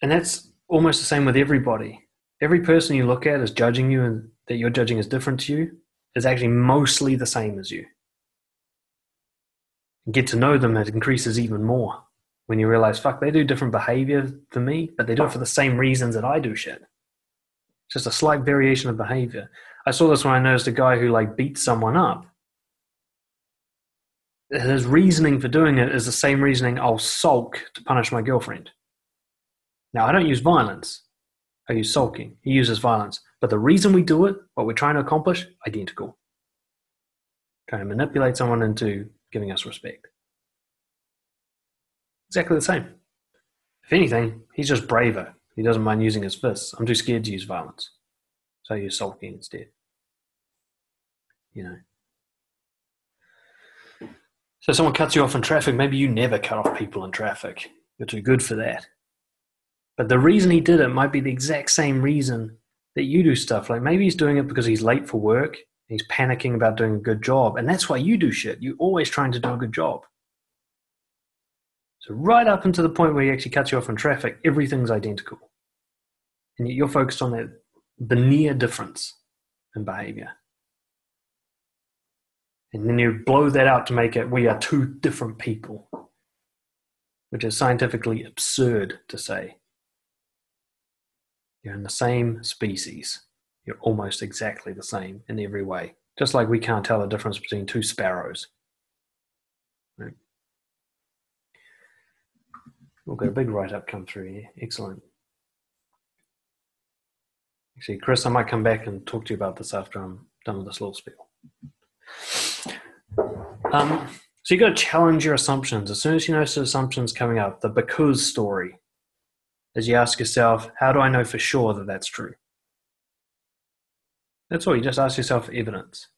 And that's almost the same with everybody. Every person you look at is judging you and that you're judging is different to you is actually mostly the same as you. Get to know them, it increases even more when you realize, fuck, they do different behavior for me, but they do it for the same reasons that I do shit. Just a slight variation of behavior. I saw this when I noticed a guy who like beats someone up. His reasoning for doing it is the same reasoning I'll sulk to punish my girlfriend. Now, I don't use violence. I use sulking. He uses violence. But the reason we do it, what we're trying to accomplish, identical. Trying to manipulate someone into giving us respect. Exactly the same. If anything, he's just braver. He doesn't mind using his fists. I'm too scared to use violence. So I use sulking instead. You know. So someone cuts you off in traffic, maybe you never cut off people in traffic. You're too good for that. But the reason he did it might be the exact same reason that you do stuff. Like maybe he's doing it because he's late for work. He's panicking about doing a good job. And that's why you do shit. You're always trying to do a good job. So, right up until the point where he actually cuts you off in traffic, everything's identical. And yet you're focused on that, the near difference in behavior. And then you blow that out to make it we are two different people, which is scientifically absurd to say. You're in the same species. You're almost exactly the same in every way. Just like we can't tell the difference between two sparrows. Right? We've got a big write up come through here. Excellent. Actually, Chris, I might come back and talk to you about this after I'm done with this little spiel. Um, so you've got to challenge your assumptions. As soon as you notice assumptions coming up, the because story as you ask yourself, how do I know for sure that that's true? That's all. You just ask yourself evidence.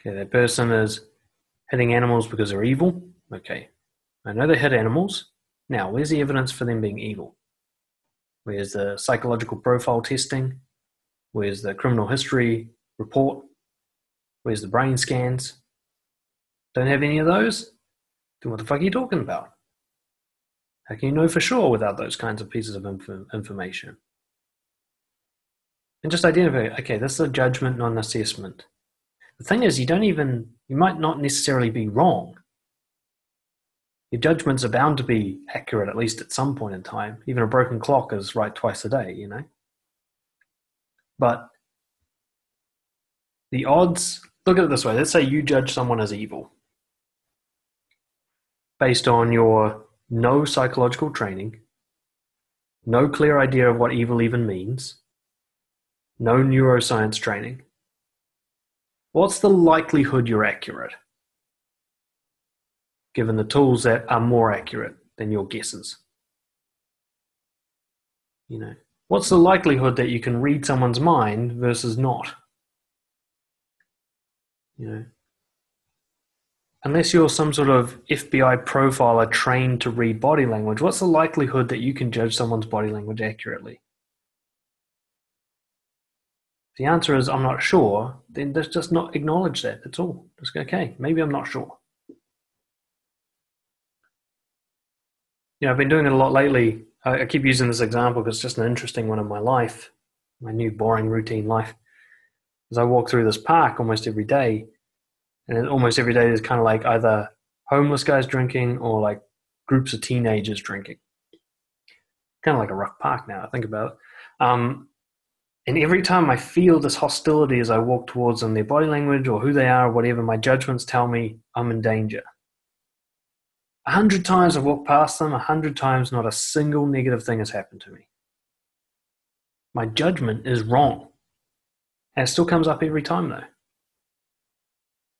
Okay, that person is hitting animals because they're evil. Okay, I know they hit animals. Now, where's the evidence for them being evil? Where's the psychological profile testing? Where's the criminal history report? Where's the brain scans? Don't have any of those? Then what the fuck are you talking about? How can you know for sure without those kinds of pieces of inf- information? And just identify, okay, this is a judgment, not an assessment. The thing is, you don't even, you might not necessarily be wrong. Your judgments are bound to be accurate at least at some point in time. Even a broken clock is right twice a day, you know? But the odds, look at it this way let's say you judge someone as evil based on your no psychological training, no clear idea of what evil even means, no neuroscience training, what's the likelihood you're accurate? Given the tools that are more accurate than your guesses. You know, what's the likelihood that you can read someone's mind versus not? You know, unless you're some sort of FBI profiler trained to read body language, what's the likelihood that you can judge someone's body language accurately? If the answer is I'm not sure, then let's just not acknowledge that. at all. Just go, okay, maybe I'm not sure. You know, I've been doing it a lot lately. I, I keep using this example because it's just an interesting one in my life, my new boring routine life. As I walk through this park almost every day, and almost every day there's kind of like either homeless guys drinking or like groups of teenagers drinking. Kind of like a rough park now, I think about it. Um, and every time I feel this hostility as I walk towards them, their body language or who they are, or whatever, my judgments tell me I'm in danger. A hundred times I've walked past them, a hundred times not a single negative thing has happened to me. My judgment is wrong. And it still comes up every time though.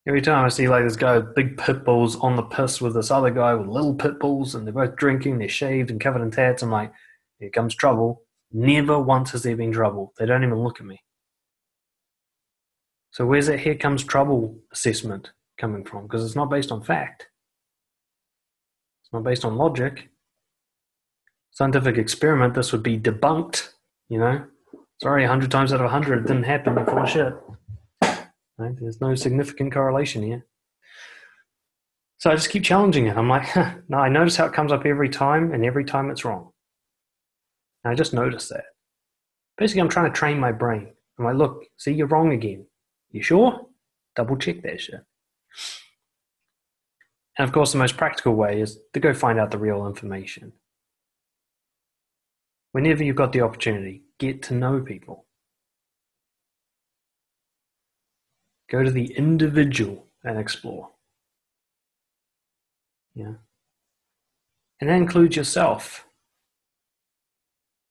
Every time I see like this guy with big pit bulls on the piss with this other guy with little pit bulls and they're both drinking, they're shaved and covered in tats, I'm like, here comes trouble. Never once has there been trouble. They don't even look at me. So where's that here comes trouble assessment coming from? Because it's not based on fact. It's not based on logic. Scientific experiment, this would be debunked, you know. Sorry, 100 times out of 100 it didn't happen. Full of shit. Right? There's no significant correlation here. So I just keep challenging it. I'm like, huh, no, I notice how it comes up every time, and every time it's wrong. And I just notice that. Basically, I'm trying to train my brain. I'm like, look, see, you're wrong again. You sure? Double check that shit. And of course, the most practical way is to go find out the real information. Whenever you've got the opportunity, get to know people. Go to the individual and explore. Yeah. And that includes yourself.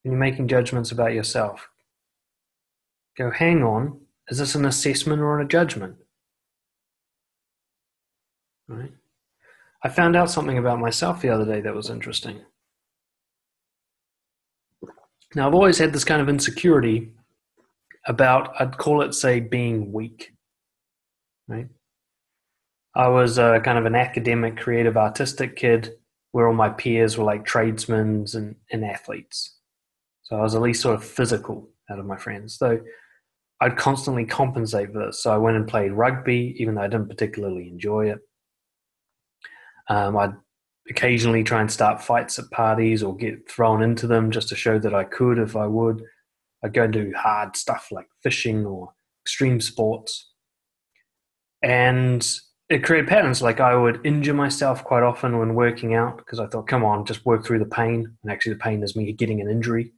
When you're making judgments about yourself, go, hang on, is this an assessment or a judgment? Right? I found out something about myself the other day that was interesting. Now, I've always had this kind of insecurity about, I'd call it, say, being weak right? I was uh, kind of an academic, creative, artistic kid where all my peers were like tradesmen and, and athletes. So I was at least sort of physical out of my friends. So I'd constantly compensate for this. So I went and played rugby, even though I didn't particularly enjoy it. Um, I'd occasionally try and start fights at parties or get thrown into them just to show that I could if I would. I'd go and do hard stuff like fishing or extreme sports and it created patterns. Like I would injure myself quite often when working out because I thought, come on, just work through the pain. And actually, the pain is me getting an injury.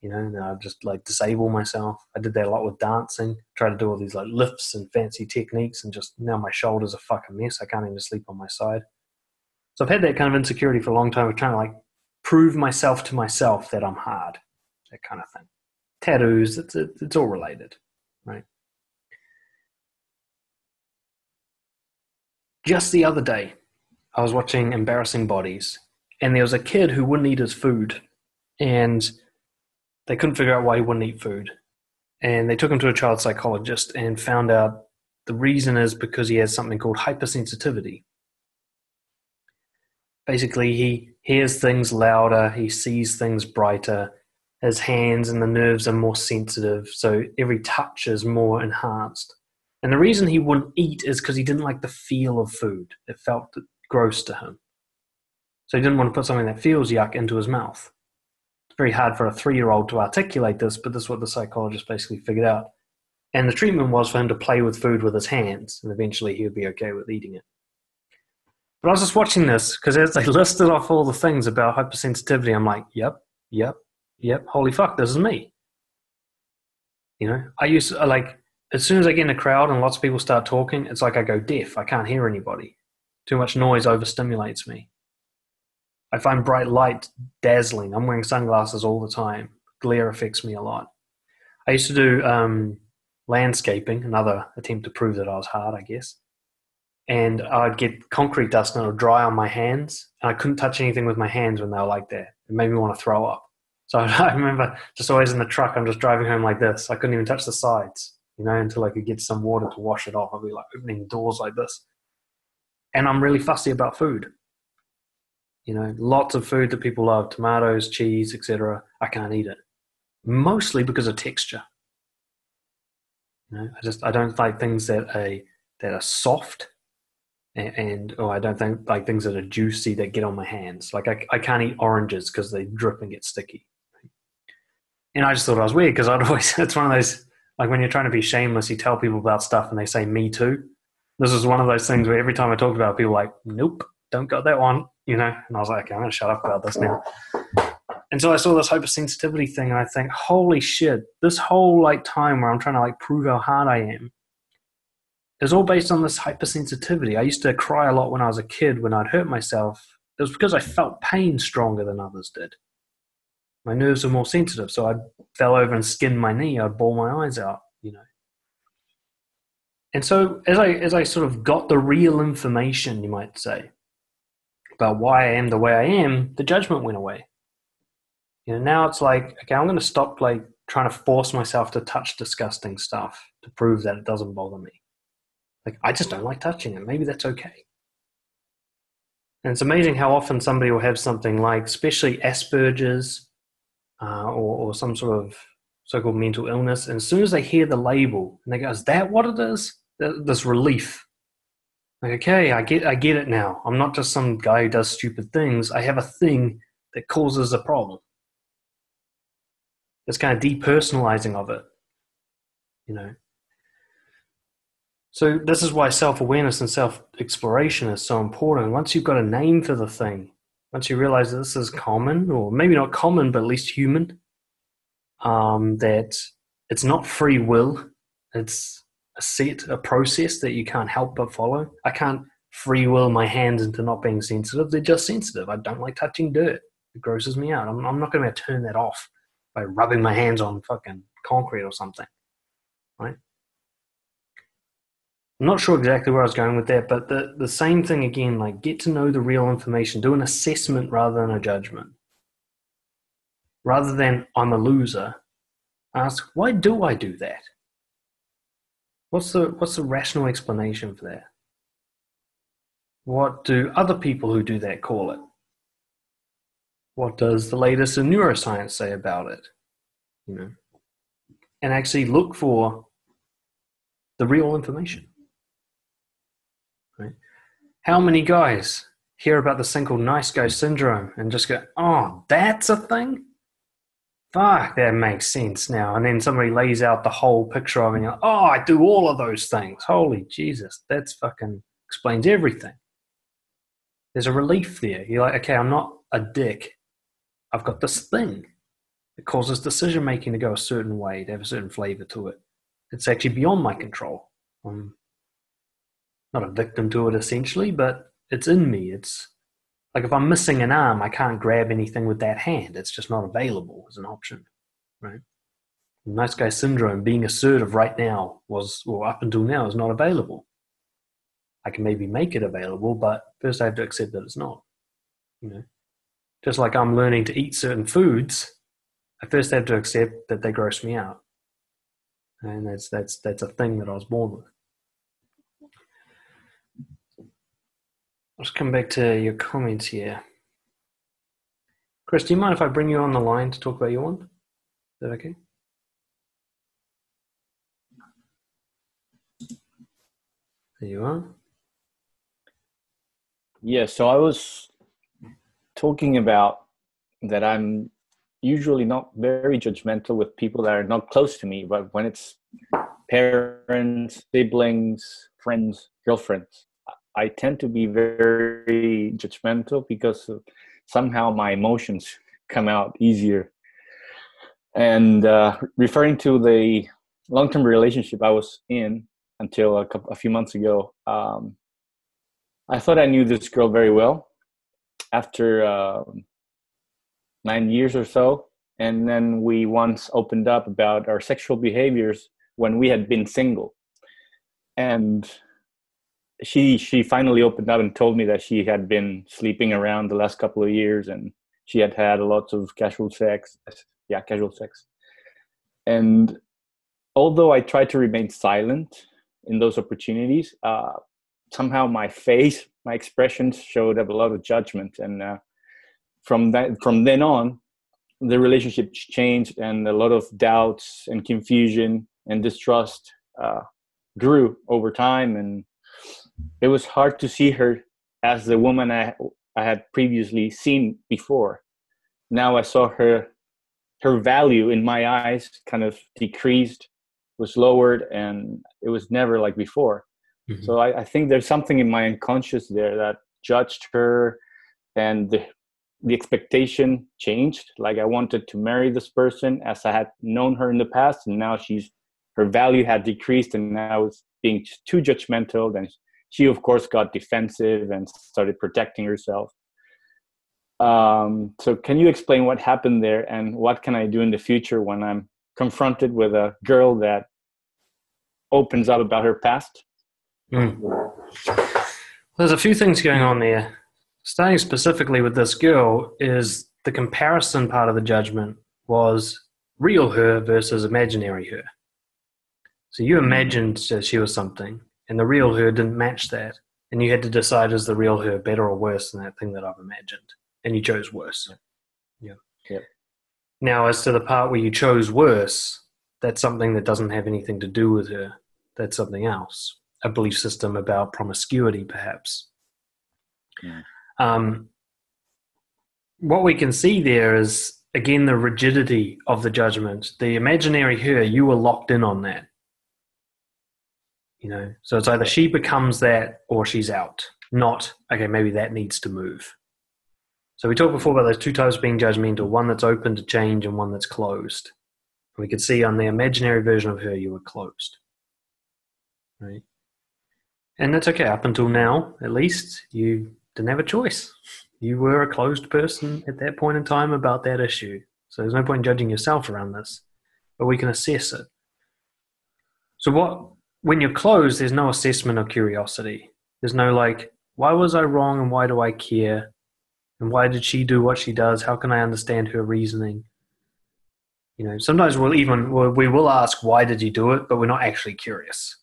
You know, and I'd just like disable myself. I did that a lot with dancing. Try to do all these like lifts and fancy techniques, and just now my shoulders are fucking mess. I can't even sleep on my side. So I've had that kind of insecurity for a long time of trying to like prove myself to myself that I'm hard, that kind of thing. Tattoos, it's it's all related, right? Just the other day, I was watching Embarrassing Bodies, and there was a kid who wouldn't eat his food, and they couldn't figure out why he wouldn't eat food. And they took him to a child psychologist and found out the reason is because he has something called hypersensitivity. Basically, he hears things louder, he sees things brighter, his hands and the nerves are more sensitive, so every touch is more enhanced. And the reason he wouldn't eat is because he didn't like the feel of food. It felt gross to him. So he didn't want to put something that feels yuck into his mouth. It's very hard for a three year old to articulate this, but this is what the psychologist basically figured out. And the treatment was for him to play with food with his hands, and eventually he would be okay with eating it. But I was just watching this because as they listed off all the things about hypersensitivity, I'm like, yep, yep, yep, holy fuck, this is me. You know, I used to, like, as soon as I get in a crowd and lots of people start talking, it's like I go deaf. I can't hear anybody. Too much noise overstimulates me. I find bright light dazzling. I'm wearing sunglasses all the time. Glare affects me a lot. I used to do um, landscaping, another attempt to prove that I was hard, I guess. And I'd get concrete dust and it would dry on my hands. And I couldn't touch anything with my hands when they were like that. It made me want to throw up. So I remember just always in the truck, I'm just driving home like this. I couldn't even touch the sides you know, until I could get some water to wash it off. I'd be like opening doors like this. And I'm really fussy about food. You know, lots of food that people love, tomatoes, cheese, etc. I can't eat it. Mostly because of texture. You know, I just I don't like things that are that are soft, and, and or I don't think like things that are juicy that get on my hands. Like I I can't eat oranges because they drip and get sticky. And I just thought I was weird because I'd always it's one of those like when you're trying to be shameless, you tell people about stuff and they say me too. This is one of those things where every time I talked about it, people were like, nope, don't got that one, you know. And I was like, okay, I'm gonna shut up about this now. And so I saw this hypersensitivity thing, and I think, holy shit, this whole like time where I'm trying to like prove how hard I am is all based on this hypersensitivity. I used to cry a lot when I was a kid when I'd hurt myself. It was because I felt pain stronger than others did. My nerves were more sensitive, so I fell over and skinned my knee. I'd bawl my eyes out, you know. And so as I as I sort of got the real information, you might say, about why I am the way I am, the judgment went away. You know, now it's like, okay, I'm going to stop like trying to force myself to touch disgusting stuff to prove that it doesn't bother me. Like, I just don't like touching it. Maybe that's okay. And it's amazing how often somebody will have something like, especially Asperger's uh, or, or some sort of so called mental illness. And as soon as they hear the label and they go, is that what it is? This relief. Like, okay, I get, I get it now. I'm not just some guy who does stupid things. I have a thing that causes a problem this kind of depersonalizing of it you know so this is why self-awareness and self-exploration is so important once you've got a name for the thing once you realize that this is common or maybe not common but at least human um, that it's not free will. It's a set a process that you can't help but follow. I can't free will my hands into not being sensitive. They're just sensitive. I don't like touching dirt. It grosses me out. I'm, I'm not going to turn that off by rubbing my hands on fucking concrete or something, right? I'm not sure exactly where I was going with that, but the, the same thing again, like get to know the real information, do an assessment rather than a judgment. Rather than I'm a loser, ask why do I do that? What's the what's the rational explanation for that? What do other people who do that call it? what does the latest in neuroscience say about it? You know, and actually look for the real information. How many guys hear about this thing called nice guy syndrome and just go, "Oh, that's a thing." Fuck, that makes sense now. And then somebody lays out the whole picture of it, and you're like, "Oh, I do all of those things." Holy Jesus, that's fucking explains everything. There's a relief there. You're like, okay, I'm not a dick I've got this thing that causes decision making to go a certain way, to have a certain flavor to it. It's actually beyond my control. I'm not a victim to it essentially, but it's in me. It's like if I'm missing an arm, I can't grab anything with that hand. It's just not available as an option, right? Nice guy syndrome, being assertive right now was, or up until now, is not available. I can maybe make it available, but first I have to accept that it's not. You know, just like I'm learning to eat certain foods, I first have to accept that they gross me out. And that's that's that's a thing that I was born with. Let's come back to your comments here. Chris, do you mind if I bring you on the line to talk about your one? Is that okay? There you are. Yeah, so I was talking about that I'm usually not very judgmental with people that are not close to me, but when it's parents, siblings, friends, girlfriends, I tend to be very judgmental because somehow my emotions come out easier. And uh, referring to the long term relationship I was in until a, couple, a few months ago, um, I thought I knew this girl very well after uh, nine years or so. And then we once opened up about our sexual behaviors when we had been single. And she she finally opened up and told me that she had been sleeping around the last couple of years and she had had lots of casual sex yeah casual sex. And although i tried to remain silent in those opportunities uh, somehow my face my expressions showed up a lot of judgment. And uh, from that from then on the relationship changed and a lot of doubts and confusion and distrust uh, grew over time, and it was hard to see her as the woman I I had previously seen before. Now I saw her her value in my eyes kind of decreased, was lowered, and it was never like before. Mm-hmm. So I, I, think there's something in my unconscious there that judged her, and the, the expectation changed. Like I wanted to marry this person as I had known her in the past, and now she's her value had decreased, and now it's being too judgmental. Then she, of course, got defensive and started protecting herself. Um, so, can you explain what happened there, and what can I do in the future when I'm confronted with a girl that opens up about her past? Mm. There's a few things going on there. Starting specifically with this girl, is the comparison part of the judgment was real her versus imaginary her. So you imagined she was something, and the real her didn't match that, and you had to decide is the real her better or worse than that thing that I've imagined, and you chose worse. Yeah. Yeah. Now, as to the part where you chose worse, that's something that doesn't have anything to do with her. That's something else a belief system about promiscuity, perhaps. Yeah. Um, what we can see there is, again, the rigidity of the judgment. The imaginary her, you were locked in on that. You know, so it's either she becomes that or she's out. Not okay. Maybe that needs to move. So we talked before about those two types being judgmental: one that's open to change and one that's closed. We could see on the imaginary version of her, you were closed. Right. And that's okay. Up until now, at least, you didn't have a choice. You were a closed person at that point in time about that issue. So there's no point in judging yourself around this, but we can assess it. So, what when you're closed, there's no assessment of curiosity. There's no like, why was I wrong and why do I care? And why did she do what she does? How can I understand her reasoning? You know, sometimes we'll even we will ask why did you do it, but we're not actually curious.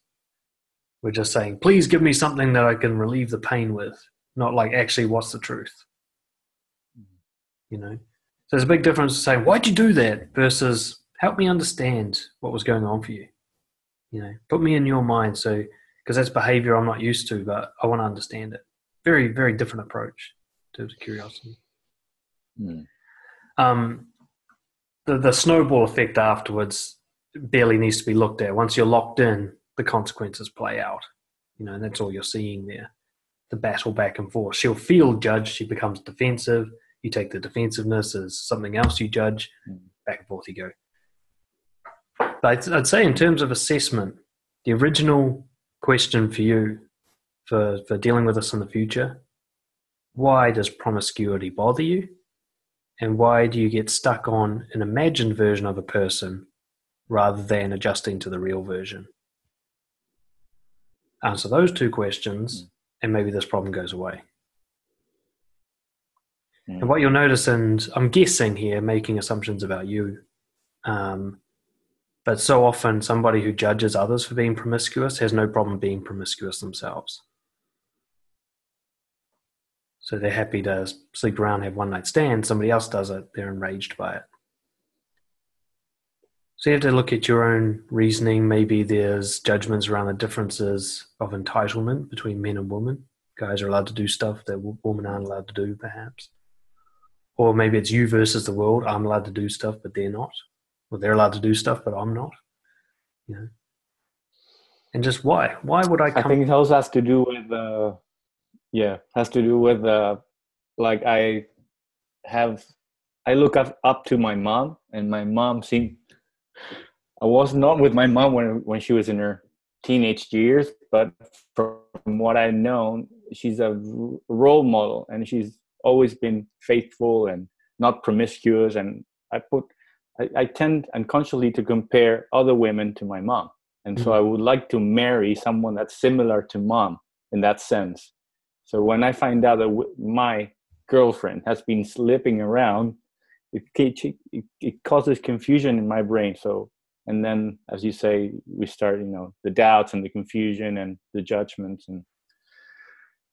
We're just saying, please give me something that I can relieve the pain with, not like actually what's the truth. You know? So there's a big difference to saying, why'd you do that versus help me understand what was going on for you. You know, put me in your mind so because that's behavior I'm not used to, but I want to understand it. Very, very different approach to curiosity. Mm. Um, the the snowball effect afterwards barely needs to be looked at. Once you're locked in, the consequences play out. You know, and that's all you're seeing there. The battle back and forth. She'll feel judged, she becomes defensive. You take the defensiveness as something else you judge, hmm. back and forth you go. But I'd, say, in terms of assessment, the original question for you for, for dealing with this in the future why does promiscuity bother you? And why do you get stuck on an imagined version of a person rather than adjusting to the real version? Answer those two questions, mm. and maybe this problem goes away. Mm. And what you'll notice, and I'm guessing here, making assumptions about you, um, but so often somebody who judges others for being promiscuous has no problem being promiscuous themselves. So they're happy to sleep around, have one night stands. Somebody else does it, they're enraged by it. So you have to look at your own reasoning. Maybe there's judgments around the differences of entitlement between men and women. Guys are allowed to do stuff that women aren't allowed to do, perhaps. Or maybe it's you versus the world. I'm allowed to do stuff, but they're not. Or they're allowed to do stuff, but I'm not. You know. And just why? Why would I come? I think it also has to do with, uh, yeah, has to do with, uh, like I have, I look up, up to my mom, and my mom seemed I was not with my mom when when she was in her teenage years, but from what I know, she's a role model, and she's always been faithful and not promiscuous. And I put, I, I tend unconsciously to compare other women to my mom, and so I mm-hmm. would like to marry someone that's similar to mom in that sense. So when I find out that my girlfriend has been slipping around it, it, it causes confusion in my brain so and then as you say we start you know the doubts and the confusion and the judgments and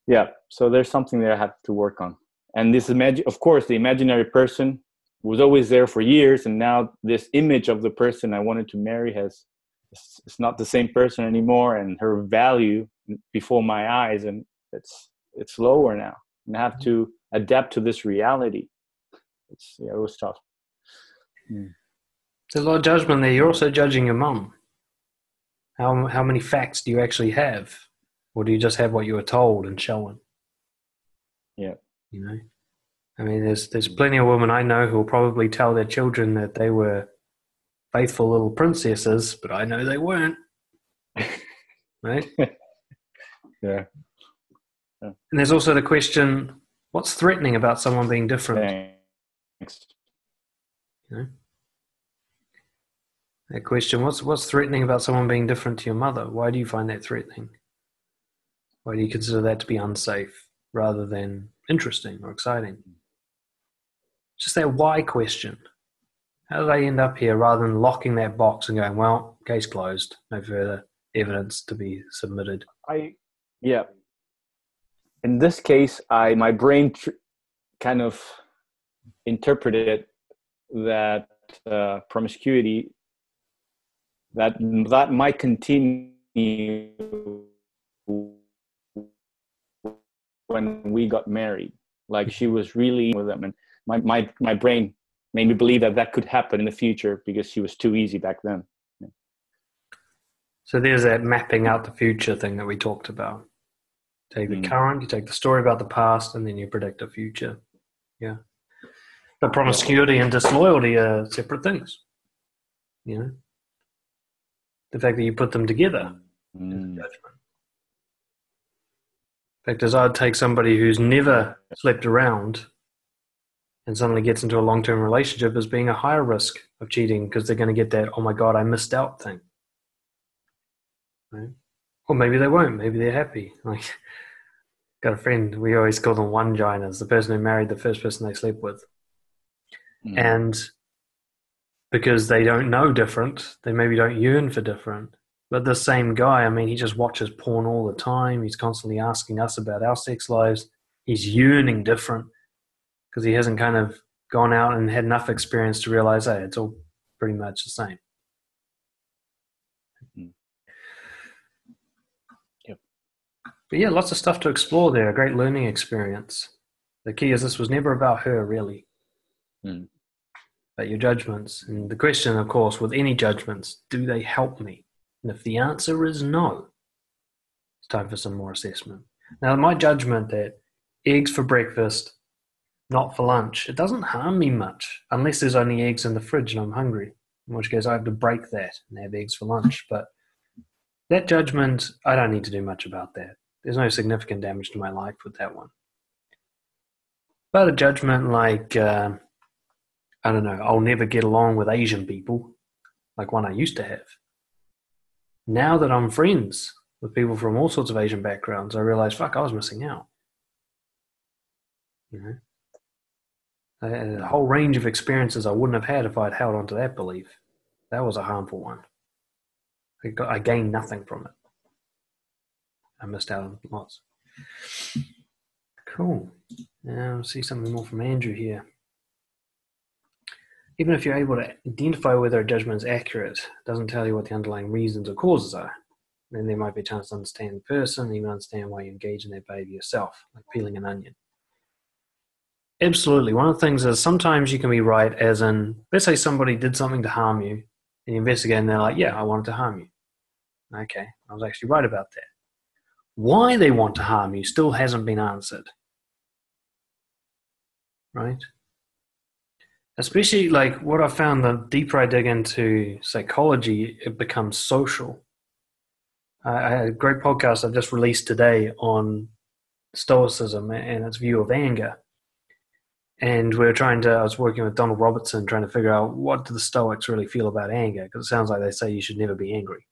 yeah so there's something that i have to work on and this imagine of course the imaginary person was always there for years and now this image of the person i wanted to marry has it's, not the same person anymore, and her value before my eyes, and it's it's lower now, and I have to adapt to this reality. It's yeah, it was tough. Hmm. There's a lot of judgment there. You're also judging your mum. How how many facts do you actually have, or do you just have what you were told and shown? Yeah, you know. I mean, there's there's plenty of women I know who will probably tell their children that they were faithful little princesses, but I know they weren't. right? Yeah. yeah. And there's also the question: What's threatening about someone being different? Thanks. You know? That question: What's what's threatening about someone being different to your mother? Why do you find that threatening? Why do you consider that to be unsafe rather than interesting or exciting? Just that why question. How did I end up here rather than locking that box and going, well, case closed, no further evidence to be submitted? I, yeah. In this case, I my brain tr- kind of interpreted that uh, promiscuity that that might continue when we got married. Like she was really with them, and my my my brain made me believe that that could happen in the future because she was too easy back then. Yeah. So there's that mapping out the future thing that we talked about. Take the mm. current, you take the story about the past, and then you predict the future. Yeah. But promiscuity and disloyalty are separate things. You know? The fact that you put them together mm. judgment. In fact, as I'd take somebody who's never slept around and suddenly gets into a long term relationship as being a higher risk of cheating because they're going to get that, oh my God, I missed out thing. Right? Or maybe they won't. Maybe they're happy. Like, got a friend, we always call them one ginas, the person who married the first person they slept with. Mm. And because they don't know different, they maybe don't yearn for different. But the same guy, I mean, he just watches porn all the time. He's constantly asking us about our sex lives. He's yearning different because he hasn't kind of gone out and had enough experience to realize, hey, it's all pretty much the same. Mm-hmm. Yep. But yeah, lots of stuff to explore there. A great learning experience. The key is this was never about her, really. Mm. But your judgments. And the question, of course, with any judgments, do they help me? And if the answer is no, it's time for some more assessment. Now, my judgment that eggs for breakfast not for lunch, it doesn't harm me much unless there's only eggs in the fridge and I'm hungry. In which case, I have to break that and have eggs for lunch. But that judgment, I don't need to do much about that. There's no significant damage to my life with that one. But a judgment like, uh, I don't know, I'll never get along with Asian people, like one I used to have. Now that I'm friends with people from all sorts of Asian backgrounds, I realize, fuck, I was missing out. You know? A whole range of experiences I wouldn't have had if I'd held on to that belief. That was a harmful one. I, got, I gained nothing from it. I missed out on lots. Cool. Now, I see something more from Andrew here. Even if you're able to identify whether a judgment is accurate, doesn't tell you what the underlying reasons or causes are. Then there might be a chance to understand the person, even understand why you engage in that behavior yourself, like peeling an onion. Absolutely. One of the things is sometimes you can be right, as in, let's say somebody did something to harm you, and you investigate, and they're like, yeah, I wanted to harm you. Okay, I was actually right about that. Why they want to harm you still hasn't been answered. Right? Especially like what I found the deeper I dig into psychology, it becomes social. I had a great podcast I've just released today on Stoicism and its view of anger and we were trying to i was working with donald robertson trying to figure out what do the stoics really feel about anger because it sounds like they say you should never be angry.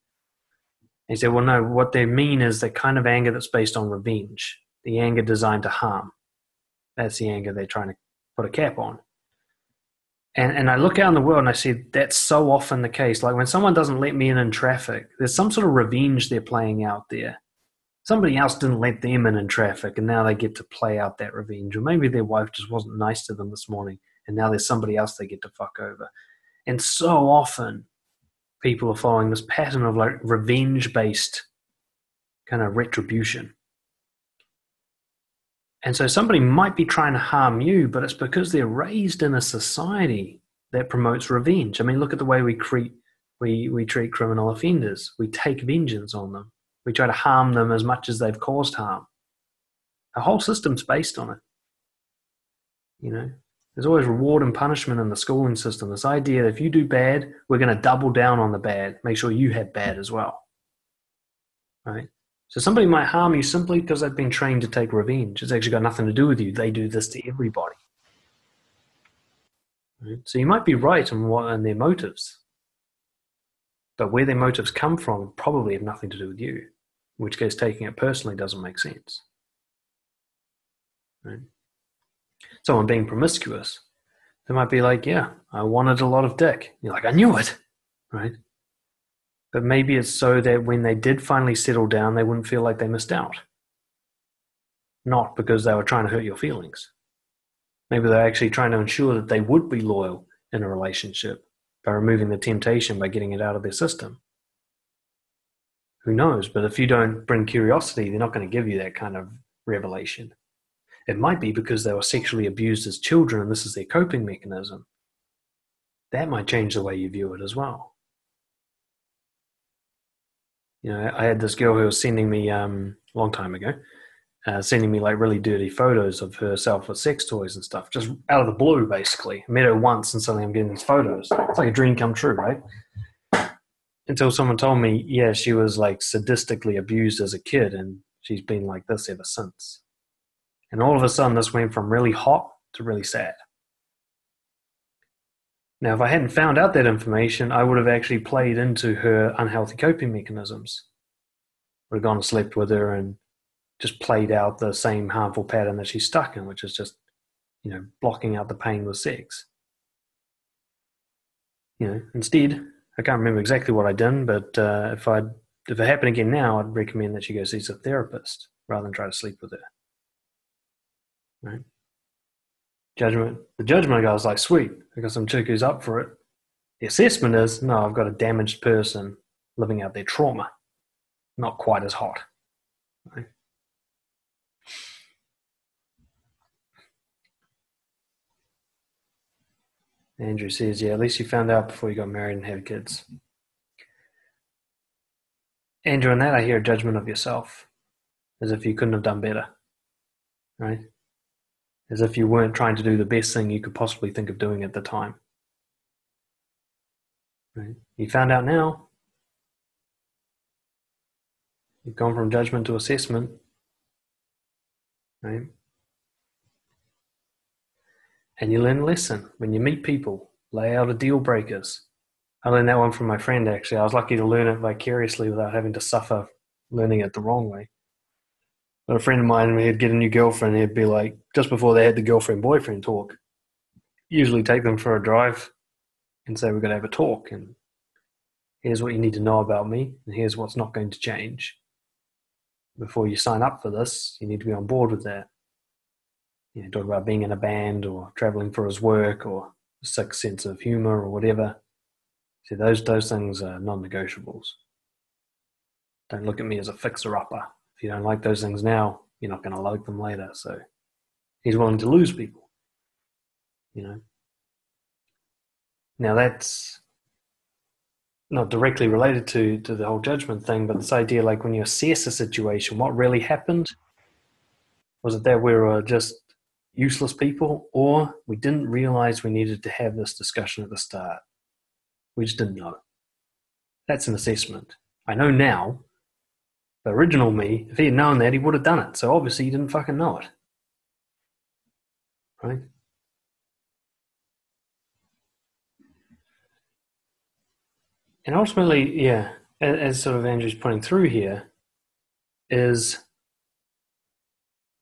And he said well no what they mean is the kind of anger that's based on revenge the anger designed to harm. That's the anger they're trying to put a cap on. And and i look out in the world and i see that's so often the case. Like when someone doesn't let me in in traffic there's some sort of revenge they're playing out there somebody else didn't let them in in traffic and now they get to play out that revenge or maybe their wife just wasn't nice to them this morning and now there's somebody else they get to fuck over and so often people are following this pattern of like revenge based kind of retribution. And so somebody might be trying to harm you, but it's because they're raised in a society that promotes revenge. I mean, look at the way we we, we treat criminal offenders. We take vengeance on them. We try to harm them as much as they've caused harm. The whole system's based on it. You know, there's always reward and punishment in the schooling system. This idea that if you do bad, we're going to double down on the bad, make sure you have bad as well. Right? So somebody might harm you simply because they've been trained to take revenge. It's actually got nothing to do with you. They do this to everybody. Right? So you might be right in what in their motives, but where their motives come from probably have nothing to do with you. In which case, taking it personally doesn't make sense. Right? Someone being promiscuous, they might be like, "Yeah, I wanted a lot of dick." You're like, "I knew it," right? But maybe it's so that when they did finally settle down, they wouldn't feel like they missed out. Not because they were trying to hurt your feelings. Maybe they're actually trying to ensure that they would be loyal in a relationship by removing the temptation by getting it out of their system. Who knows? But if you don't bring curiosity, they're not going to give you that kind of revelation. It might be because they were sexually abused as children and this is their coping mechanism. That might change the way you view it as well you know, I had this girl who was sending me um, a long time ago, uh, sending me like really dirty photos of herself with sex toys and stuff, just out of the blue, basically. I met her once and suddenly I'm getting these photos. It's like a dream come true, right? Until someone told me, yeah, she was like sadistically abused as a kid and she's been like this ever since. And all of a sudden, this went from really hot to really sad. Now, if I hadn't found out that information, I would have actually played into her unhealthy coping mechanisms. Would have gone and slept with her and just played out the same harmful pattern that she's stuck in, which is just, you know, blocking out the pain with sex. You know, instead, I can't remember exactly what I did, but uh, if I if it happened again now, I'd recommend that she go see a therapist rather than try to sleep with her. Right? Judgment. The judgment guy was like, sweet, because I got some chick who's up for it. The assessment is, no, I've got a damaged person living out their trauma. Not quite as hot. Right? Andrew says, yeah, at least you found out before you got married and had kids. Andrew, in that I hear a judgment of yourself, as if you couldn't have done better. Right? as if you weren't trying to do the best thing you could possibly think of doing at the time. Right? You found out now. You've gone from judgment to assessment. Right? And you learn a lesson when you meet people, lay out a deal breakers. I learned that one from my friend actually. I was lucky to learn it vicariously without having to suffer learning it the wrong way. But a friend of mine, he'd get a new girlfriend, he'd be like, just before they had the girlfriend boyfriend talk, usually take them for a drive and say, We're going to have a talk. And here's what you need to know about me, and here's what's not going to change. Before you sign up for this, you need to be on board with that. You know, talk about being in a band or traveling for his work or sick sense of humor or whatever. See, those, those things are non negotiables. Don't look at me as a fixer upper if you don't like those things now, you're not going to like them later. So he's willing to lose people. You know. Now that's not directly related to to the whole judgment thing, but this idea, like when you assess a situation, what really happened? Was it that we were just useless people, or we didn't realize we needed to have this discussion at the start? We just didn't know. That's an assessment. I know now the original me, if he had known that, he would have done it. So obviously he didn't fucking know it. Right? And ultimately, yeah, as, sort of Andrew's putting through here, is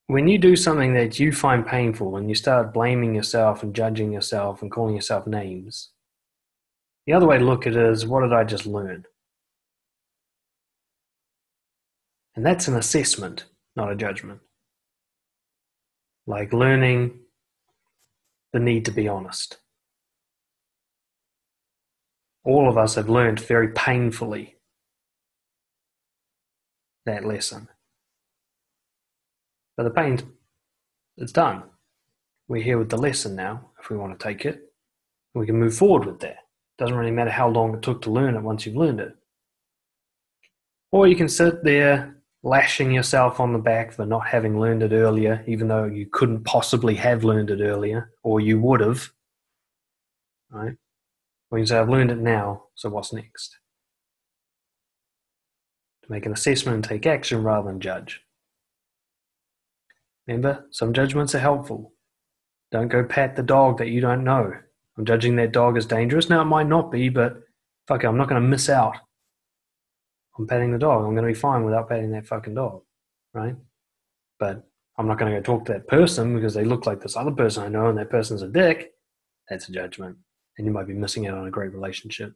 when you do something that you find painful and you start blaming yourself and judging yourself and calling yourself names, the other way to look at it is what did I just learn? And that's an assessment, not a judgment. Like learning the need to be honest. all of us have learned very painfully that lesson. But the pain, it's done. We're here with the lesson now, if we want to take it. We can move forward with that. Doesn't really matter how long it took to learn it once you've learned it. Or you can sit there lashing yourself on the back for not having learned it earlier, even though you couldn't possibly have learned it earlier, or you would have. Right? Or you can say, I've learned it now, so what's next? To make an assessment and take action rather than judge. Remember, some judgments are helpful. Don't go pat the dog that you don't know. I'm judging that dog as dangerous. Now, it might not be, but fuck it, I'm not going to miss out on patting the dog. I'm going to be fine without patting that fucking dog, right? But I'm not going to go talk to that person because they look like this other person I know and that person's a dick. That's a judgment. And you might be missing out on a great relationship.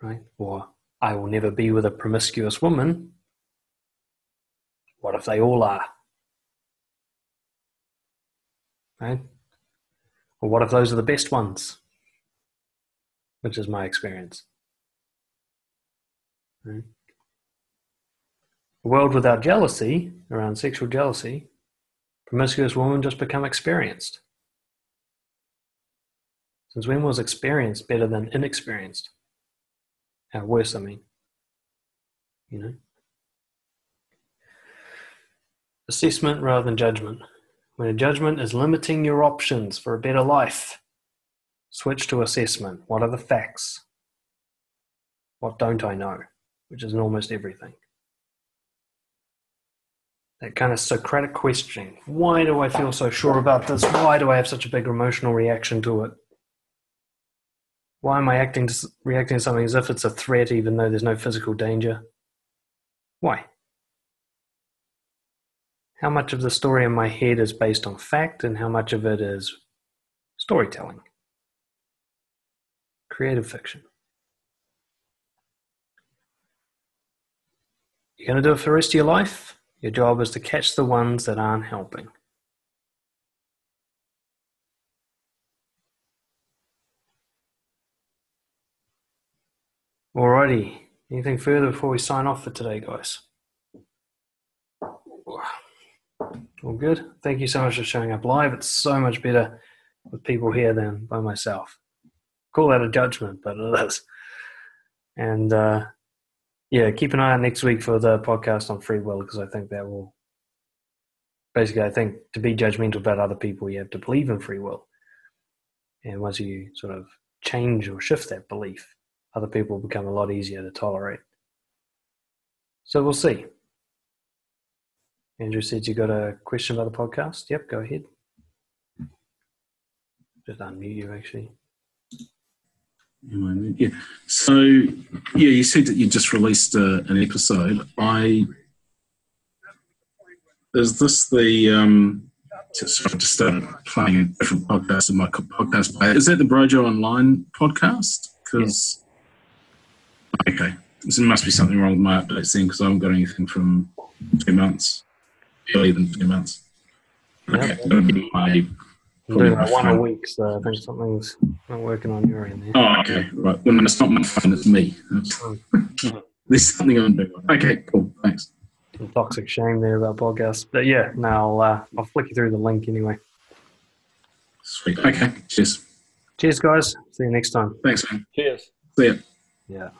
Right? Or I will never be with a promiscuous woman what if they all are? Right? Or what if those are the best ones? Which is my experience. Right? A world without jealousy, around sexual jealousy, promiscuous women just become experienced. Since when was experienced better than inexperienced? How worse, I mean. You know? Assessment rather than judgment. When a judgment is limiting your options for a better life, switch to assessment. What are the facts? What don't I know? Which is almost everything. That kind of Socratic question why do I feel so sure about this? Why do I have such a big emotional reaction to it? Why am I acting reacting to something as if it's a threat even though there's no physical danger? Why? How much of the story in my head is based on fact and how much of it is storytelling, creative fiction. You're going to do it for the rest of your life. Your job is to catch the ones that aren't helping. Alrighty. Anything further before we sign off for today, guys? All good. Thank you so much for showing up live. It's so much better with people here than by myself. Call that a judgment, but it is. And uh, yeah, keep an eye on next week for the podcast on free will because I think that will basically, I think to be judgmental about other people, you have to believe in free will. And once you sort of change or shift that belief, other people become a lot easier to tolerate. So we'll see. Andrew said you got a question about the podcast. Yep, go ahead. Just unmute you actually. Yeah. So, yeah, you said that you just released uh, an episode. I is this the um? Just, I just started playing a different podcasts in my podcast player. Is that the Brojo Online podcast? Because yeah. okay, there must be something wrong with my updates then because I haven't got anything from two months earlier than three months. Okay, my, I'm doing like one a week, so I think something's not working on your end there. Oh, okay, right. Well, it's not my phone, it's me. There's something I'm doing. Okay, cool. Thanks. Some toxic shame there about podcasts, but yeah, now I'll, uh, I'll flick you through the link anyway. Sweet. Okay. Cheers. Cheers, guys. See you next time. Thanks, man. Cheers. See ya. Yeah.